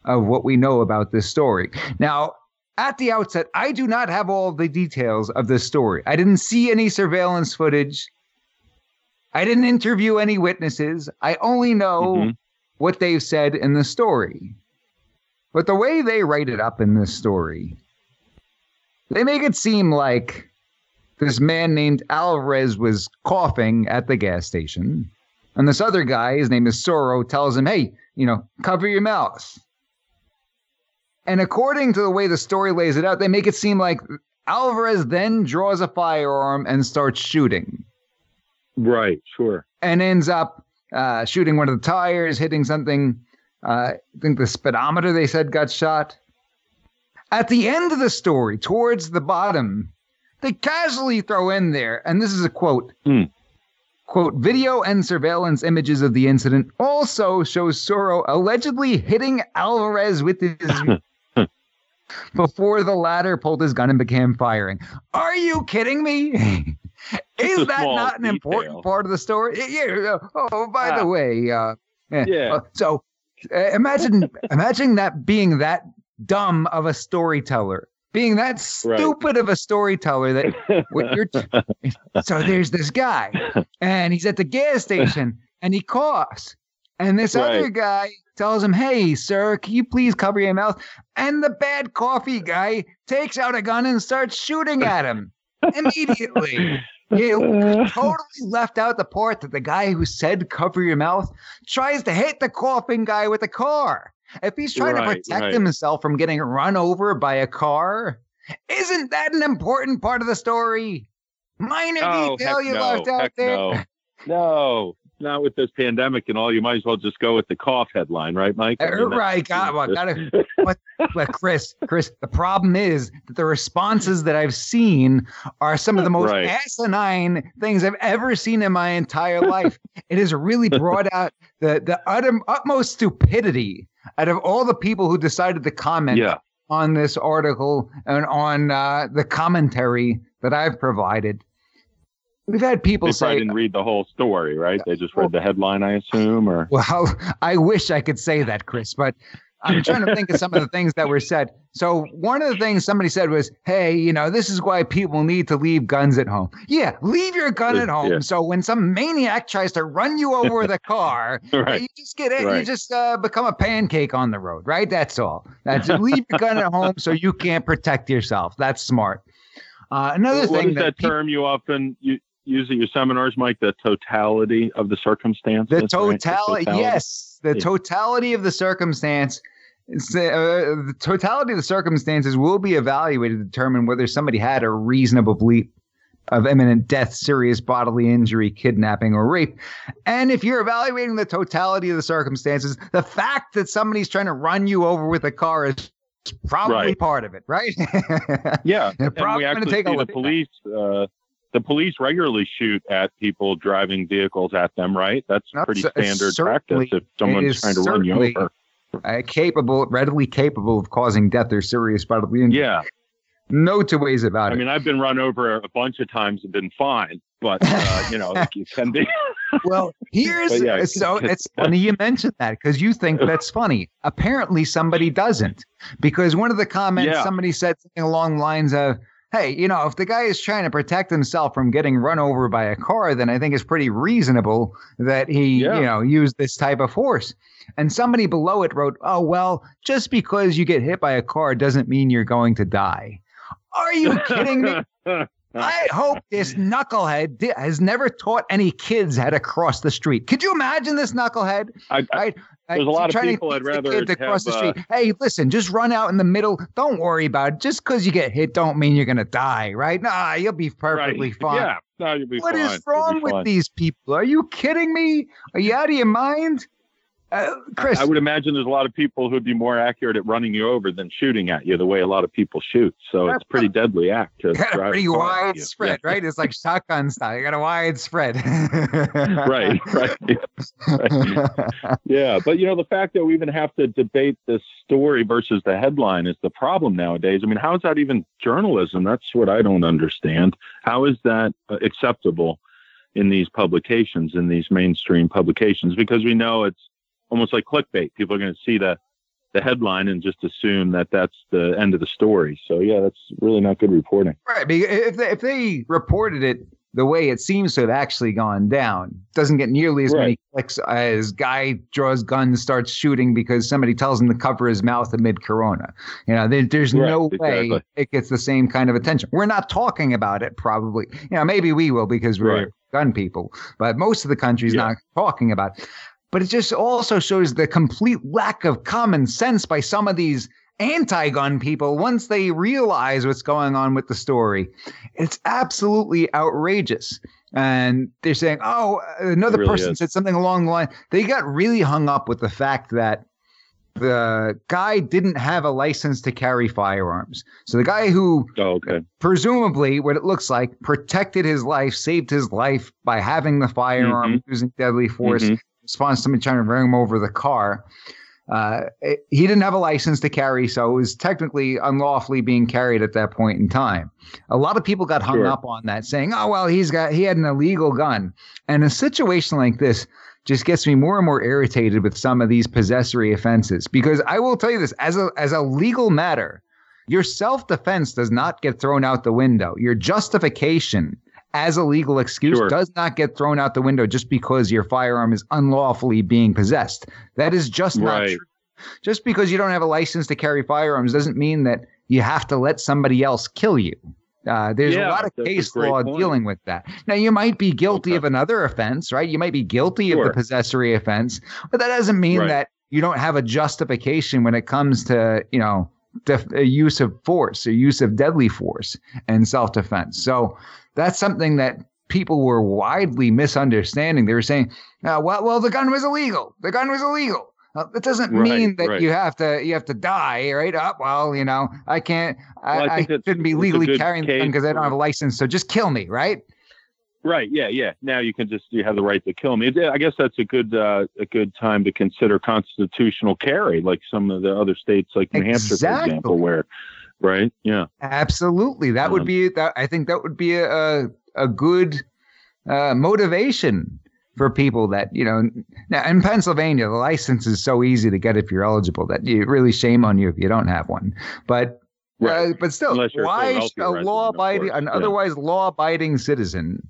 of what we know about this story. Now, at the outset, I do not have all the details of this story. I didn't see any surveillance footage. I didn't interview any witnesses. I only know mm-hmm. what they've said in the story. But the way they write it up in this story, they make it seem like this man named Alvarez was coughing at the gas station. And this other guy, his name is Soro, tells him, hey, you know, cover your mouth. And according to the way the story lays it out, they make it seem like Alvarez then draws a firearm and starts shooting. Right, sure. And ends up uh, shooting one of the tires, hitting something. Uh, I think the speedometer they said got shot. At the end of the story, towards the bottom, they casually throw in there, and this is a quote. Mm. Quote, video and surveillance images of the incident also shows Soro allegedly hitting Alvarez with his (laughs) before the latter pulled his gun and began firing. Are you kidding me? (laughs) Is that not an detail. important part of the story? Yeah. Oh, by ah. the way, uh, yeah. Uh, so uh, imagine imagine that being that dumb of a storyteller, being that stupid right. of a storyteller that (laughs) you're. T- so there's this guy, and he's at the gas station, and he coughs, and this right. other guy tells him, "Hey, sir, can you please cover your mouth?" And the bad coffee guy takes out a gun and starts shooting at him immediately. You totally left out the part that the guy who said cover your mouth tries to hit the coughing guy with a car. If he's trying right, to protect right. himself from getting run over by a car, isn't that an important part of the story? Minor oh, detail you no, left out there. No. (laughs) no not with this pandemic and all, you might as well just go with the cough headline, right, Mike? I uh, mean, right. God, well, gotta, (laughs) but, but Chris, Chris, the problem is that the responses that I've seen are some of the most right. asinine things I've ever seen in my entire life. (laughs) it has really brought out the the utter, utmost stupidity out of all the people who decided to comment yeah. on this article and on uh, the commentary that I've provided. We've had people they say didn't read the whole story, right? They just read the headline, I assume, or well, (laughs) I wish I could say that, Chris, but I'm trying to think of some of the things that were said. So one of the things somebody said was, "Hey, you know, this is why people need to leave guns at home." Yeah, leave your gun at home. Yeah. So when some maniac tries to run you over with a (laughs) car, Right. you just get it. You just uh, become a pancake on the road, right? That's all. That's leave your gun at home so you can't protect yourself. That's smart. Uh, another What thing is that peop- term you often you, use at your seminars, Mike? The totality of the circumstance. the right, totality, yes, the Yeah. totality of the circumstance. Uh, the totality of the circumstances will be evaluated to determine whether somebody had a reasonable belief of imminent death, serious bodily injury, kidnapping, or rape. And if you're evaluating the totality of the circumstances, the fact that somebody's trying to run you over with a car is probably Right. part of it, right? (laughs) Yeah, and probably we actually take a see the look at that. police. Uh, the police regularly shoot at people driving vehicles at them. Right? That's No, pretty standard practice. If someone's trying to run you over. Uh, capable, readily capable of causing death or serious bodily injury. Yeah, No two ways about I it. I mean, I've been run over a bunch of times and been fine, but uh, you know, (laughs) you can be. (laughs) Well, here's yeah, so it's funny you mentioned that because you think (laughs) that's funny. Apparently, somebody doesn't because one of the comments Yeah. somebody said something along the lines of, "Hey, you know, if the guy is trying to protect himself from getting run over by a car, then I think it's pretty reasonable that he, Yeah. you know, use this type of force." And somebody below it wrote, "Oh well, just because you get hit by a car doesn't mean you're going to die." Are you kidding me? (laughs) I hope this knucklehead di- has never taught any kids how to cross the street. Could you imagine this knucklehead? I, I, Right? There's a lot of people I'd teach the rather kid to cross the have, uh, street. Hey, listen, just run out in the middle. Don't worry about it. Just because you get hit, don't mean you're gonna die, right? Nah, you'll be perfectly right. fine. Yeah, no, you'll be What fine. is wrong with these people? Are you kidding me? Are you out of your mind? Uh, Chris, I would imagine there's a lot of people who'd be more accurate at running you over than shooting at you, the way a lot, of people shoot. So it's a pretty deadly act to (laughs) got a drive pretty a car wide you. spread, right? It's like (laughs) shotgun style. You got a wide spread. Yeah. right, (laughs) right. Yeah, but you know the fact that we even have to debate this story versus the headline is the problem nowadays. I mean, how is that even journalism? That's what I don't understand. How is that uh, acceptable in these publications, in these mainstream publications? Because we know it's almost like clickbait. People are going to see the the headline and just assume that that's the end of the story. So yeah, that's really not good reporting. Right. If they, if they reported it the way it seems to have actually gone down, doesn't get nearly as many clicks as guy draws gun, starts shooting because somebody tells him to cover his mouth amid Corona. You know, there, there's Right, no way it gets the same kind of attention. We're not talking about it, probably. You know, maybe we will because we're Right. gun people, but most of the country's Yeah. not talking about. It. But it just also shows the complete lack of common sense by some of these anti-gun people once they realize what's going on with the story. It's absolutely outrageous. And they're saying, oh, another really person is. said something along the line. They got really hung up with the fact that the guy didn't have a license to carry firearms. So the guy who Oh, okay. presumably what it looks like protected his life, saved his life by having the firearm, Mm-hmm. using deadly force, Mhm. Response to somebody trying to bring him over the car. Uh, it- he didn't have a license to carry, so it was technically unlawfully being carried at that point in time. A lot of people got hung Sure. up on that, saying, "Oh well, he's got he had an illegal gun." And a situation like this just gets me more and more irritated with some of these possessory offenses because I will tell you this as a as a legal matter, your self defense does not get thrown out the window. Your justification as a legal excuse Sure. does not get thrown out the window just because your firearm is unlawfully being possessed. That is just not Right. true. Just because you don't have a license to carry firearms doesn't mean that you have to let somebody else kill you. Uh, there's Yeah, a lot of case law point. dealing with that. Now, you might be guilty Okay. of another offense, right? You might be guilty of the possessory offense, but that doesn't mean Right. that you don't have a justification when it comes to, you know, def- use of force or use of deadly force and self defense. So that's something that people were widely misunderstanding. They were saying, uh, "Well, well, the gun was illegal. The gun was illegal." Uh, that doesn't Right, mean that right. you have to you have to die, right? Uh, well, you know, I can't. I, Well, I I, shouldn't be legally carrying the gun because I don't have a license. So just kill me, right? Right. Yeah. Yeah. Now you can just you have the right to kill me. I guess that's a good uh, a good time to consider constitutional carry, like some of the other states, like New Hampshire, for example, where. Right. Yeah. Absolutely, that would Um, be that. I think that would be a a, a good uh, motivation for people that you know now in Pennsylvania the license is so easy to get if you're eligible that you really shame on you if you don't have one. But right. uh, but still, why a law abiding an yeah. otherwise law abiding citizen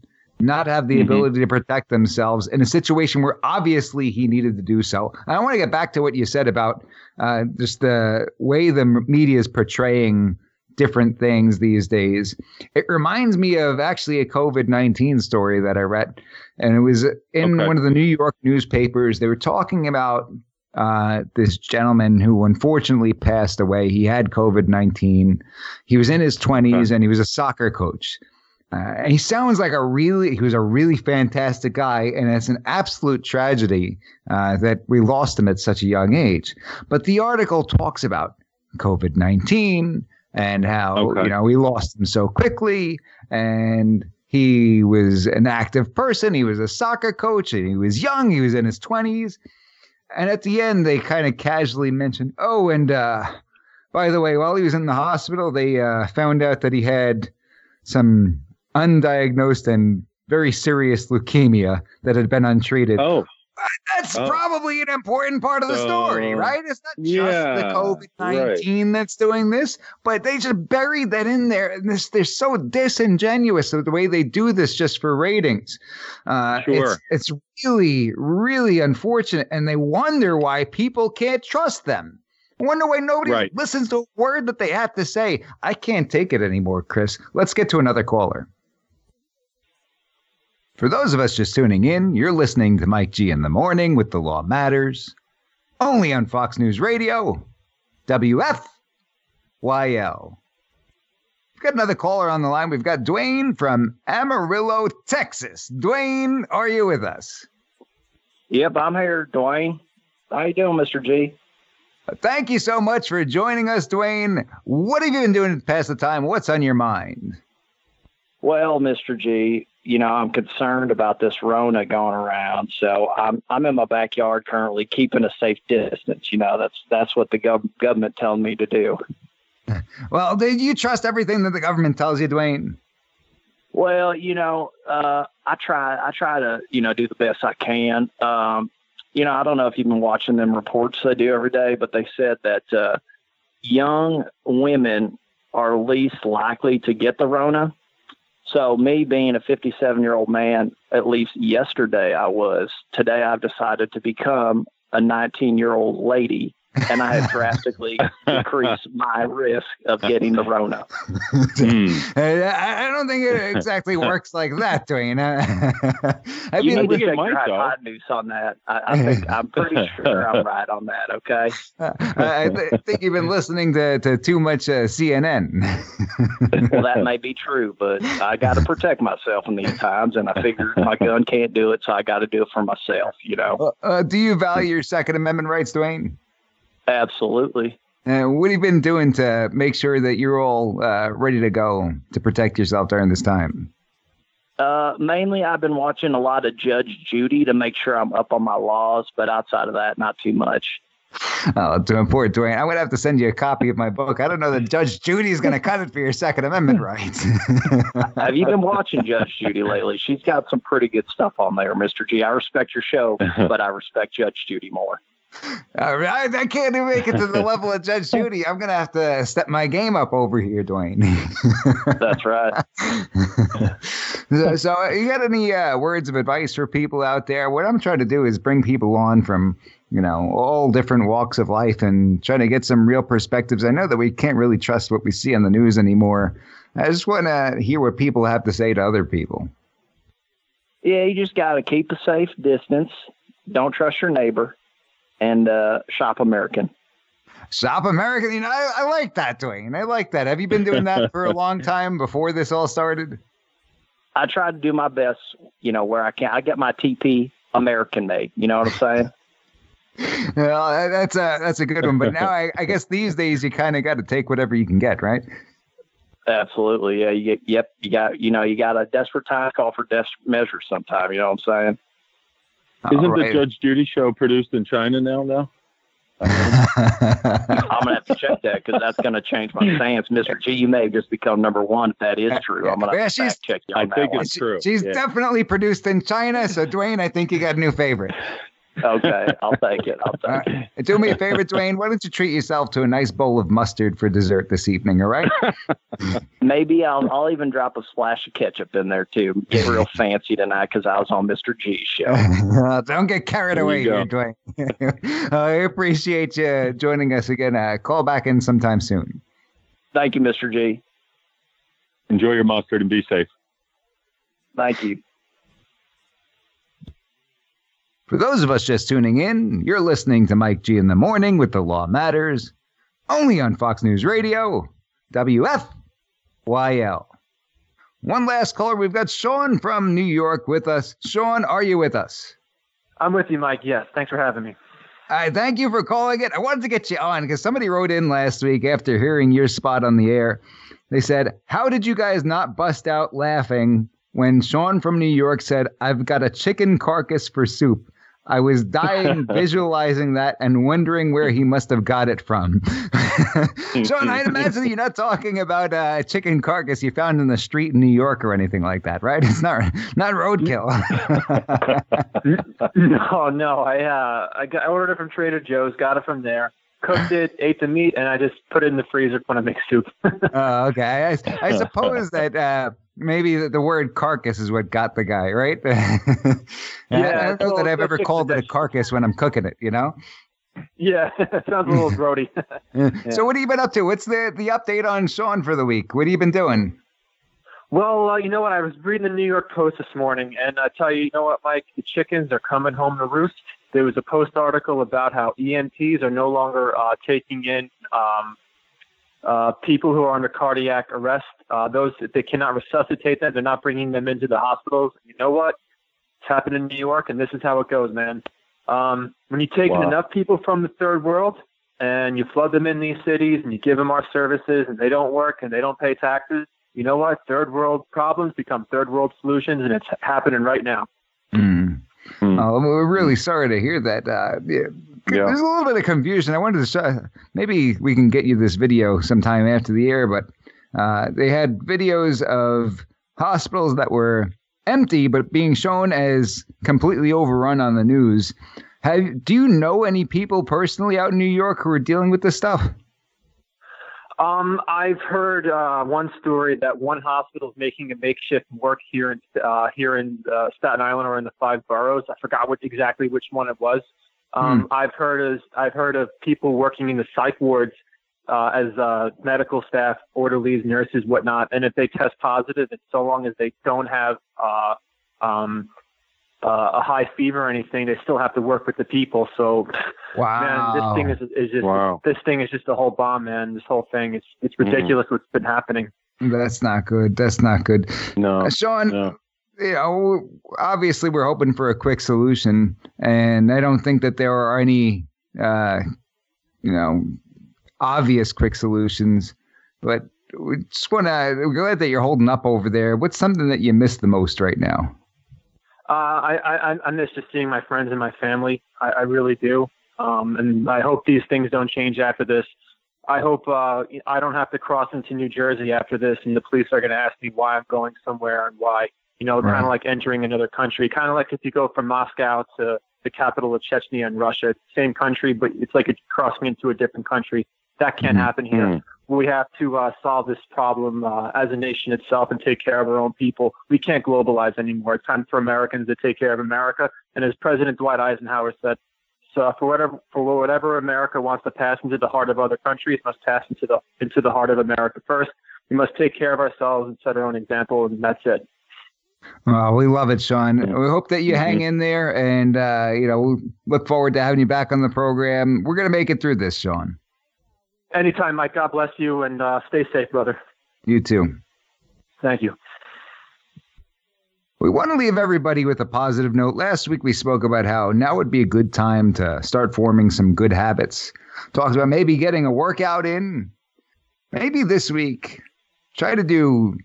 not have the mm-hmm. ability to protect themselves in a situation where obviously he needed to do so? And I want to get back to what you said about uh, just the way the media is portraying different things these days. It reminds me of actually a COVID 19 story that I read. And it was in okay. one of the New York newspapers. They were talking about uh, this gentleman who unfortunately passed away. He had COVID 19. He was in his 20s okay. and he was a soccer coach. Uh, he sounds like a really, he was a really fantastic guy, and it's an absolute tragedy uh, that we lost him at such a young age. But the article talks about COVID 19, and how okay. you know we lost him so quickly and he was an active person he was a soccer coach and he was young he was in his 20s and at the end they kind of casually mentioned oh and uh, by the way while he was in the hospital they uh, found out that he had some undiagnosed and very serious leukemia that had been untreated oh that's oh. probably an important part of the story, right? It's not just yeah, the COVID nineteen right. that's doing this, but they just buried that in there. And this they're so disingenuous with the way they do this just for ratings. Uh, sure. It's, it's really, really unfortunate, and they wonder why people can't trust them. I wonder why nobody right. listens to a word that they have to say. I can't take it anymore, Chris. Let's get to another caller. For those of us just tuning in, you're listening to Mike G in the morning with The Law Matters, only on Fox News Radio, WFYL. We've got another caller on the line. We've got Dwayne from Amarillo, Texas. Dwayne, are you with us? Yep, I'm here, Dwayne. How you doing, Mr. G? Thank you so much for joining us, Dwayne. What have you been doing to pass the time? What's on your mind? Well, Mr. G, you know, I'm concerned about this Rona going around. So I'm I'm in my backyard currently, keeping a safe distance. You know, that's that's what the gov- government telling me to do. (laughs) Well, do you trust everything that the government tells you, Dwayne? Well, you know, uh, I try I try to you know do the best I can. Um, you know, I don't know if you've been watching them reports they do every day, but they said that uh, young women are least likely to get the Rona so, me being a 57 year old man, at least yesterday I was, today I've decided to become a 19 year old lady and I have drastically (laughs) decreased my risk of getting the Rona. (laughs) mm. I don't think it exactly (laughs) works like that, Dwayne. I you mean, need to check your hot news on that. I, I, think I'm pretty sure I'm right on that. Okay. I th- think you've been listening to, to too much uh, CNN. well, that may be true, but I got to protect myself in these times, and I figure my gun can't do it, so I got to do it for myself. You know. Uh, uh, do you value your Second Amendment rights, Dwayne? Absolutely. And uh, what have you been doing to make sure that you're all uh, ready to go to protect yourself during this time? Uh, mainly, I've been watching a lot of Judge Judy to make sure I'm up on my laws, but outside of that, not too much. Oh, too important, Dwayne. I'm going to have to send you a copy of my book. I don't know that Judge Judy is going to cut it for your Second Amendment rights. (laughs) have you been watching Judge Judy lately? She's got some pretty good stuff on there, Mr. G. I respect your show, (laughs) but I respect Judge Judy more. All right, I can't even make it to the (laughs) level of Judge Judy. I'm gonna have to step my game up over here, Dwayne. That's right. (laughs) so, so, you got any uh, words of advice for people out there? What I'm trying to do is bring people on from you know all different walks of life and trying to get some real perspectives. I know that we can't really trust what we see on the news anymore. I just want to hear what people have to say to other people. Yeah, you just got to keep a safe distance. Don't trust your neighbor and uh, Shop American. Shop American, you know, I, I like that, Dwayne. I like that. Have you been doing that (laughs) for a long time before this all started? I try to do my best, you know, where I can. I get my TP American made. You know what I'm saying? (laughs) well, that's a that's a good one. But now I, I guess these days you kind of got to take whatever you can get, right? Absolutely, yeah. You get, yep. You got, you know, you got a desperate time call for desperate measures. Sometime, you know what I'm saying? Isn't right. the Judge Judy show produced in China now? Now. (laughs) I'm gonna have to check that because that's gonna change my stance. Mr. G, you may just become number one if that is true. I'm gonna Yeah, have to she's- check you on I that think one. it's true. She's yeah. definitely produced in China. So, Dwayne, I think you got a new favorite. Okay, I'll take it. I'll All take it. right. Do me a favor, Dwayne. Why don't you treat yourself to a nice bowl of mustard for dessert this evening? All right. (laughs) Maybe I'll I'll even drop a splash of ketchup in there too. Get real fancy tonight because I was on Mr. G's show. (laughs) Don't get carried There away you here, Dwayne. (laughs) I appreciate you joining us again. Uh, call back in sometime soon. Thank you, Mr. G. Enjoy your mustard and be safe. Thank you. For those of us just tuning in, you're listening to Mike G in the morning with The Law Matters, only on Fox News Radio, WFYL. One last caller, we've got Sean from New York with us. Sean, are you with us? I'm with you, Mike. Yes. Thanks for having me. I thank you for calling it. I wanted to get you on because somebody wrote in last week after hearing your spot on the air. They said, How did you guys not bust out laughing when Sean from New York said, I've got a chicken carcass for soup? I was dying (laughs) visualizing that and wondering where he must have got it from. (laughs) Sean, I'd imagine you're not talking about uh, a chicken carcass you found in the street in New York or anything like that, right? (laughs) It's not not roadkill. No, no. I uh, I, got, I ordered it from Trader Joe's, got it from there, cooked it, ate the meat, and I just put it in the freezer when I make soup. Oh, okay. I, I suppose that uh, maybe the, the word carcass is what got the guy, right? (laughs) yeah, I don't know so that I've ever called it a carcass when I'm cooking it, you know? yeah, (laughs) sounds a little (laughs) grody. So, what have you been up to? What's the, the update on Sean for the week? What have you been doing? well, uh, you know what? I was reading the New York Post this morning, and I tell you, you know what, Mike? The chickens are coming home to roost. There was a Post article about how EMTs are no longer uh, taking in um, uh, people who are under cardiac arrest. Uh, those they cannot resuscitate them. They're not bringing them into the hospitals. You know what? It's happened in New York, and this is how it goes, man. Um, when you take Wow. enough people from the third world and you flood them in these cities and you give them our services and they don't work and they don't pay taxes, you know what? Third world problems become third world solutions, and it's happening right now. Hmm. Hmm. Oh, we're really sorry to hear that. Uh, yeah. Yeah. There's a little bit of confusion. I wanted to show, maybe we can get you this video sometime after the air, but uh, they had videos of hospitals that were empty but being shown as completely overrun on the news. Have do you know any people personally out in New York who are dealing with this stuff? Um, I've heard uh, one story that one hospital is making a makeshift work here in uh, here in uh, Staten Island or in the five boroughs. I forgot what exactly which one it was. Um, I've heard of I've heard of people working in the psych wards uh, as uh, medical staff, orderlies, nurses, whatnot. And if they test positive, and so long as they don't have uh, um, uh, a high fever or anything, they still have to work with the people. So Wow. man, this thing is is just Wow. this thing is just a whole bomb, man. This whole thing, it's it's ridiculous what's been happening. That's not good. That's not good. No. Uh, Sean, No. You know, obviously we're hoping for a quick solution, and I don't think that there are any, uh, you know, obvious quick solutions. But we just want to. We're glad that you're holding up over there. What's something that you miss the most right now? Uh, I, I I miss just seeing my friends and my family. I, I really do. Um, and I hope these things don't change after this. I hope uh, I don't have to cross into New Jersey after this, and the police are going to ask me why I'm going somewhere and why. You know, Right. kind of like entering another country. Kind of like if you go from Moscow to the capital of Chechnya in Russia, same country, but it's like it's crossing into a different country. That can't Mhm. happen here. Hmm. We have to uh, solve this problem uh, as a nation itself and take care of our own people. We can't globalize anymore. It's time for Americans to take care of America. And as President Dwight Eisenhower said, so for whatever for whatever America wants to pass into the heart of other countries, must pass into the into the heart of America first. We must take care of ourselves and set our own example, and that's it. Well, we love it, Sean. Yeah. We hope that you hang in there, and uh, you know, we look forward to having you back on the program. We're gonna make it through this, Sean. Anytime, Mike. God bless you, and uh, stay safe, brother. You too. Thank you. We want to leave everybody with a positive note. Last week we spoke about how now would be a good time to start forming some good habits. Talked about maybe getting a workout in. Maybe this week, try to do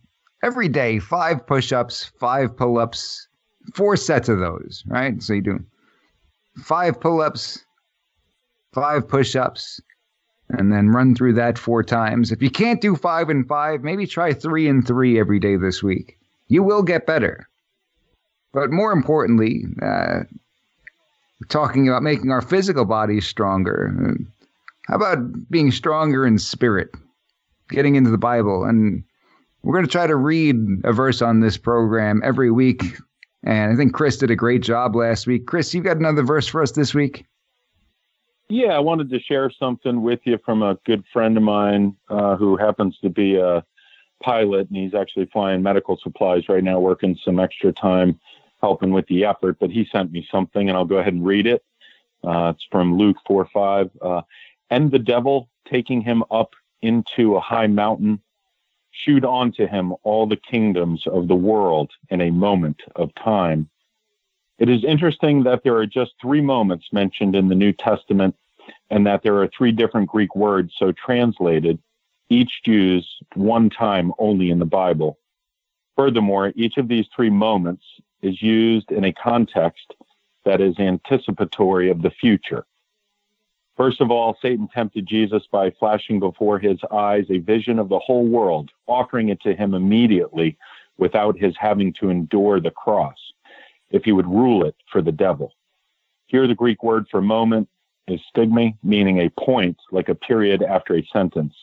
every day five push ups, five pull ups, four sets of those, right? So you do five pull ups, five push ups, and then run through that four times. If you can't do five and five, maybe try three and three every day this week. You will get better. But more importantly, uh, talking about making our physical bodies stronger. How about being stronger in spirit? Getting into the Bible. And we're going to try to read a verse on this program every week. And I think Chris did a great job last week. Chris, you've got another verse for us this week? Yeah, I wanted to share something with you from a good friend of mine uh, who happens to be a pilot, and he's actually flying medical supplies right now, working some extra time helping with the effort. But he sent me something, and I'll go ahead and read it. Uh, it's from Luke 4 5. Uh, and the devil, taking him up into a high mountain, shewed unto him all the kingdoms of the world in a moment of time. It is interesting that there are just three moments mentioned in the New Testament and that there are three different Greek words so translated, each used one time only in the Bible. Furthermore, each of these three moments is used in a context that is anticipatory of the future. First of all, Satan tempted Jesus by flashing before his eyes a vision of the whole world, offering it to him immediately without his having to endure the cross, if he would rule it for the devil. Here, the Greek word for moment is stigma, meaning a point, like a period after a sentence.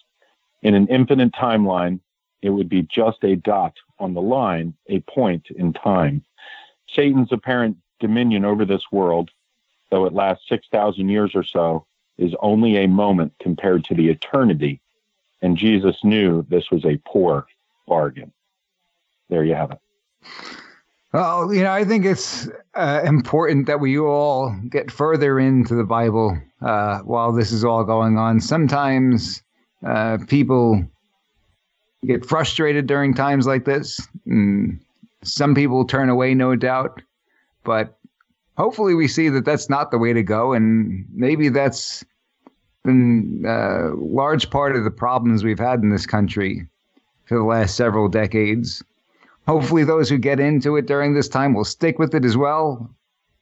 In an infinite timeline, it would be just a dot on the line, a point in time. Satan's apparent dominion over this world, though it lasts 6,000 years or so, is only a moment compared to the eternity. And Jesus knew this was a poor bargain. There you have it. Well, you know, I think it's uh, important that we all get further into the Bible uh, while this is all going on. Sometimes uh, people get frustrated during times like this. And some people turn away, no doubt. But hopefully, we see that that's not the way to go. And maybe that's been a uh, large part of the problems we've had in this country for the last several decades. Hopefully, those who get into it during this time will stick with it as well.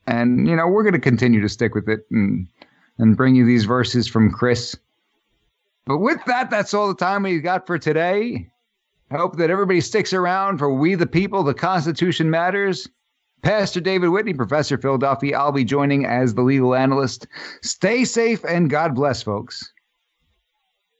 And, you know, we're going to continue to stick with it and, and bring you these verses from Chris. But with that, that's all the time we've got for today. I hope that everybody sticks around for We the People, the Constitution Matters. Pastor David Whitney, Professor Phil Duffy. I'll be joining as the legal analyst. Stay safe and God bless, folks.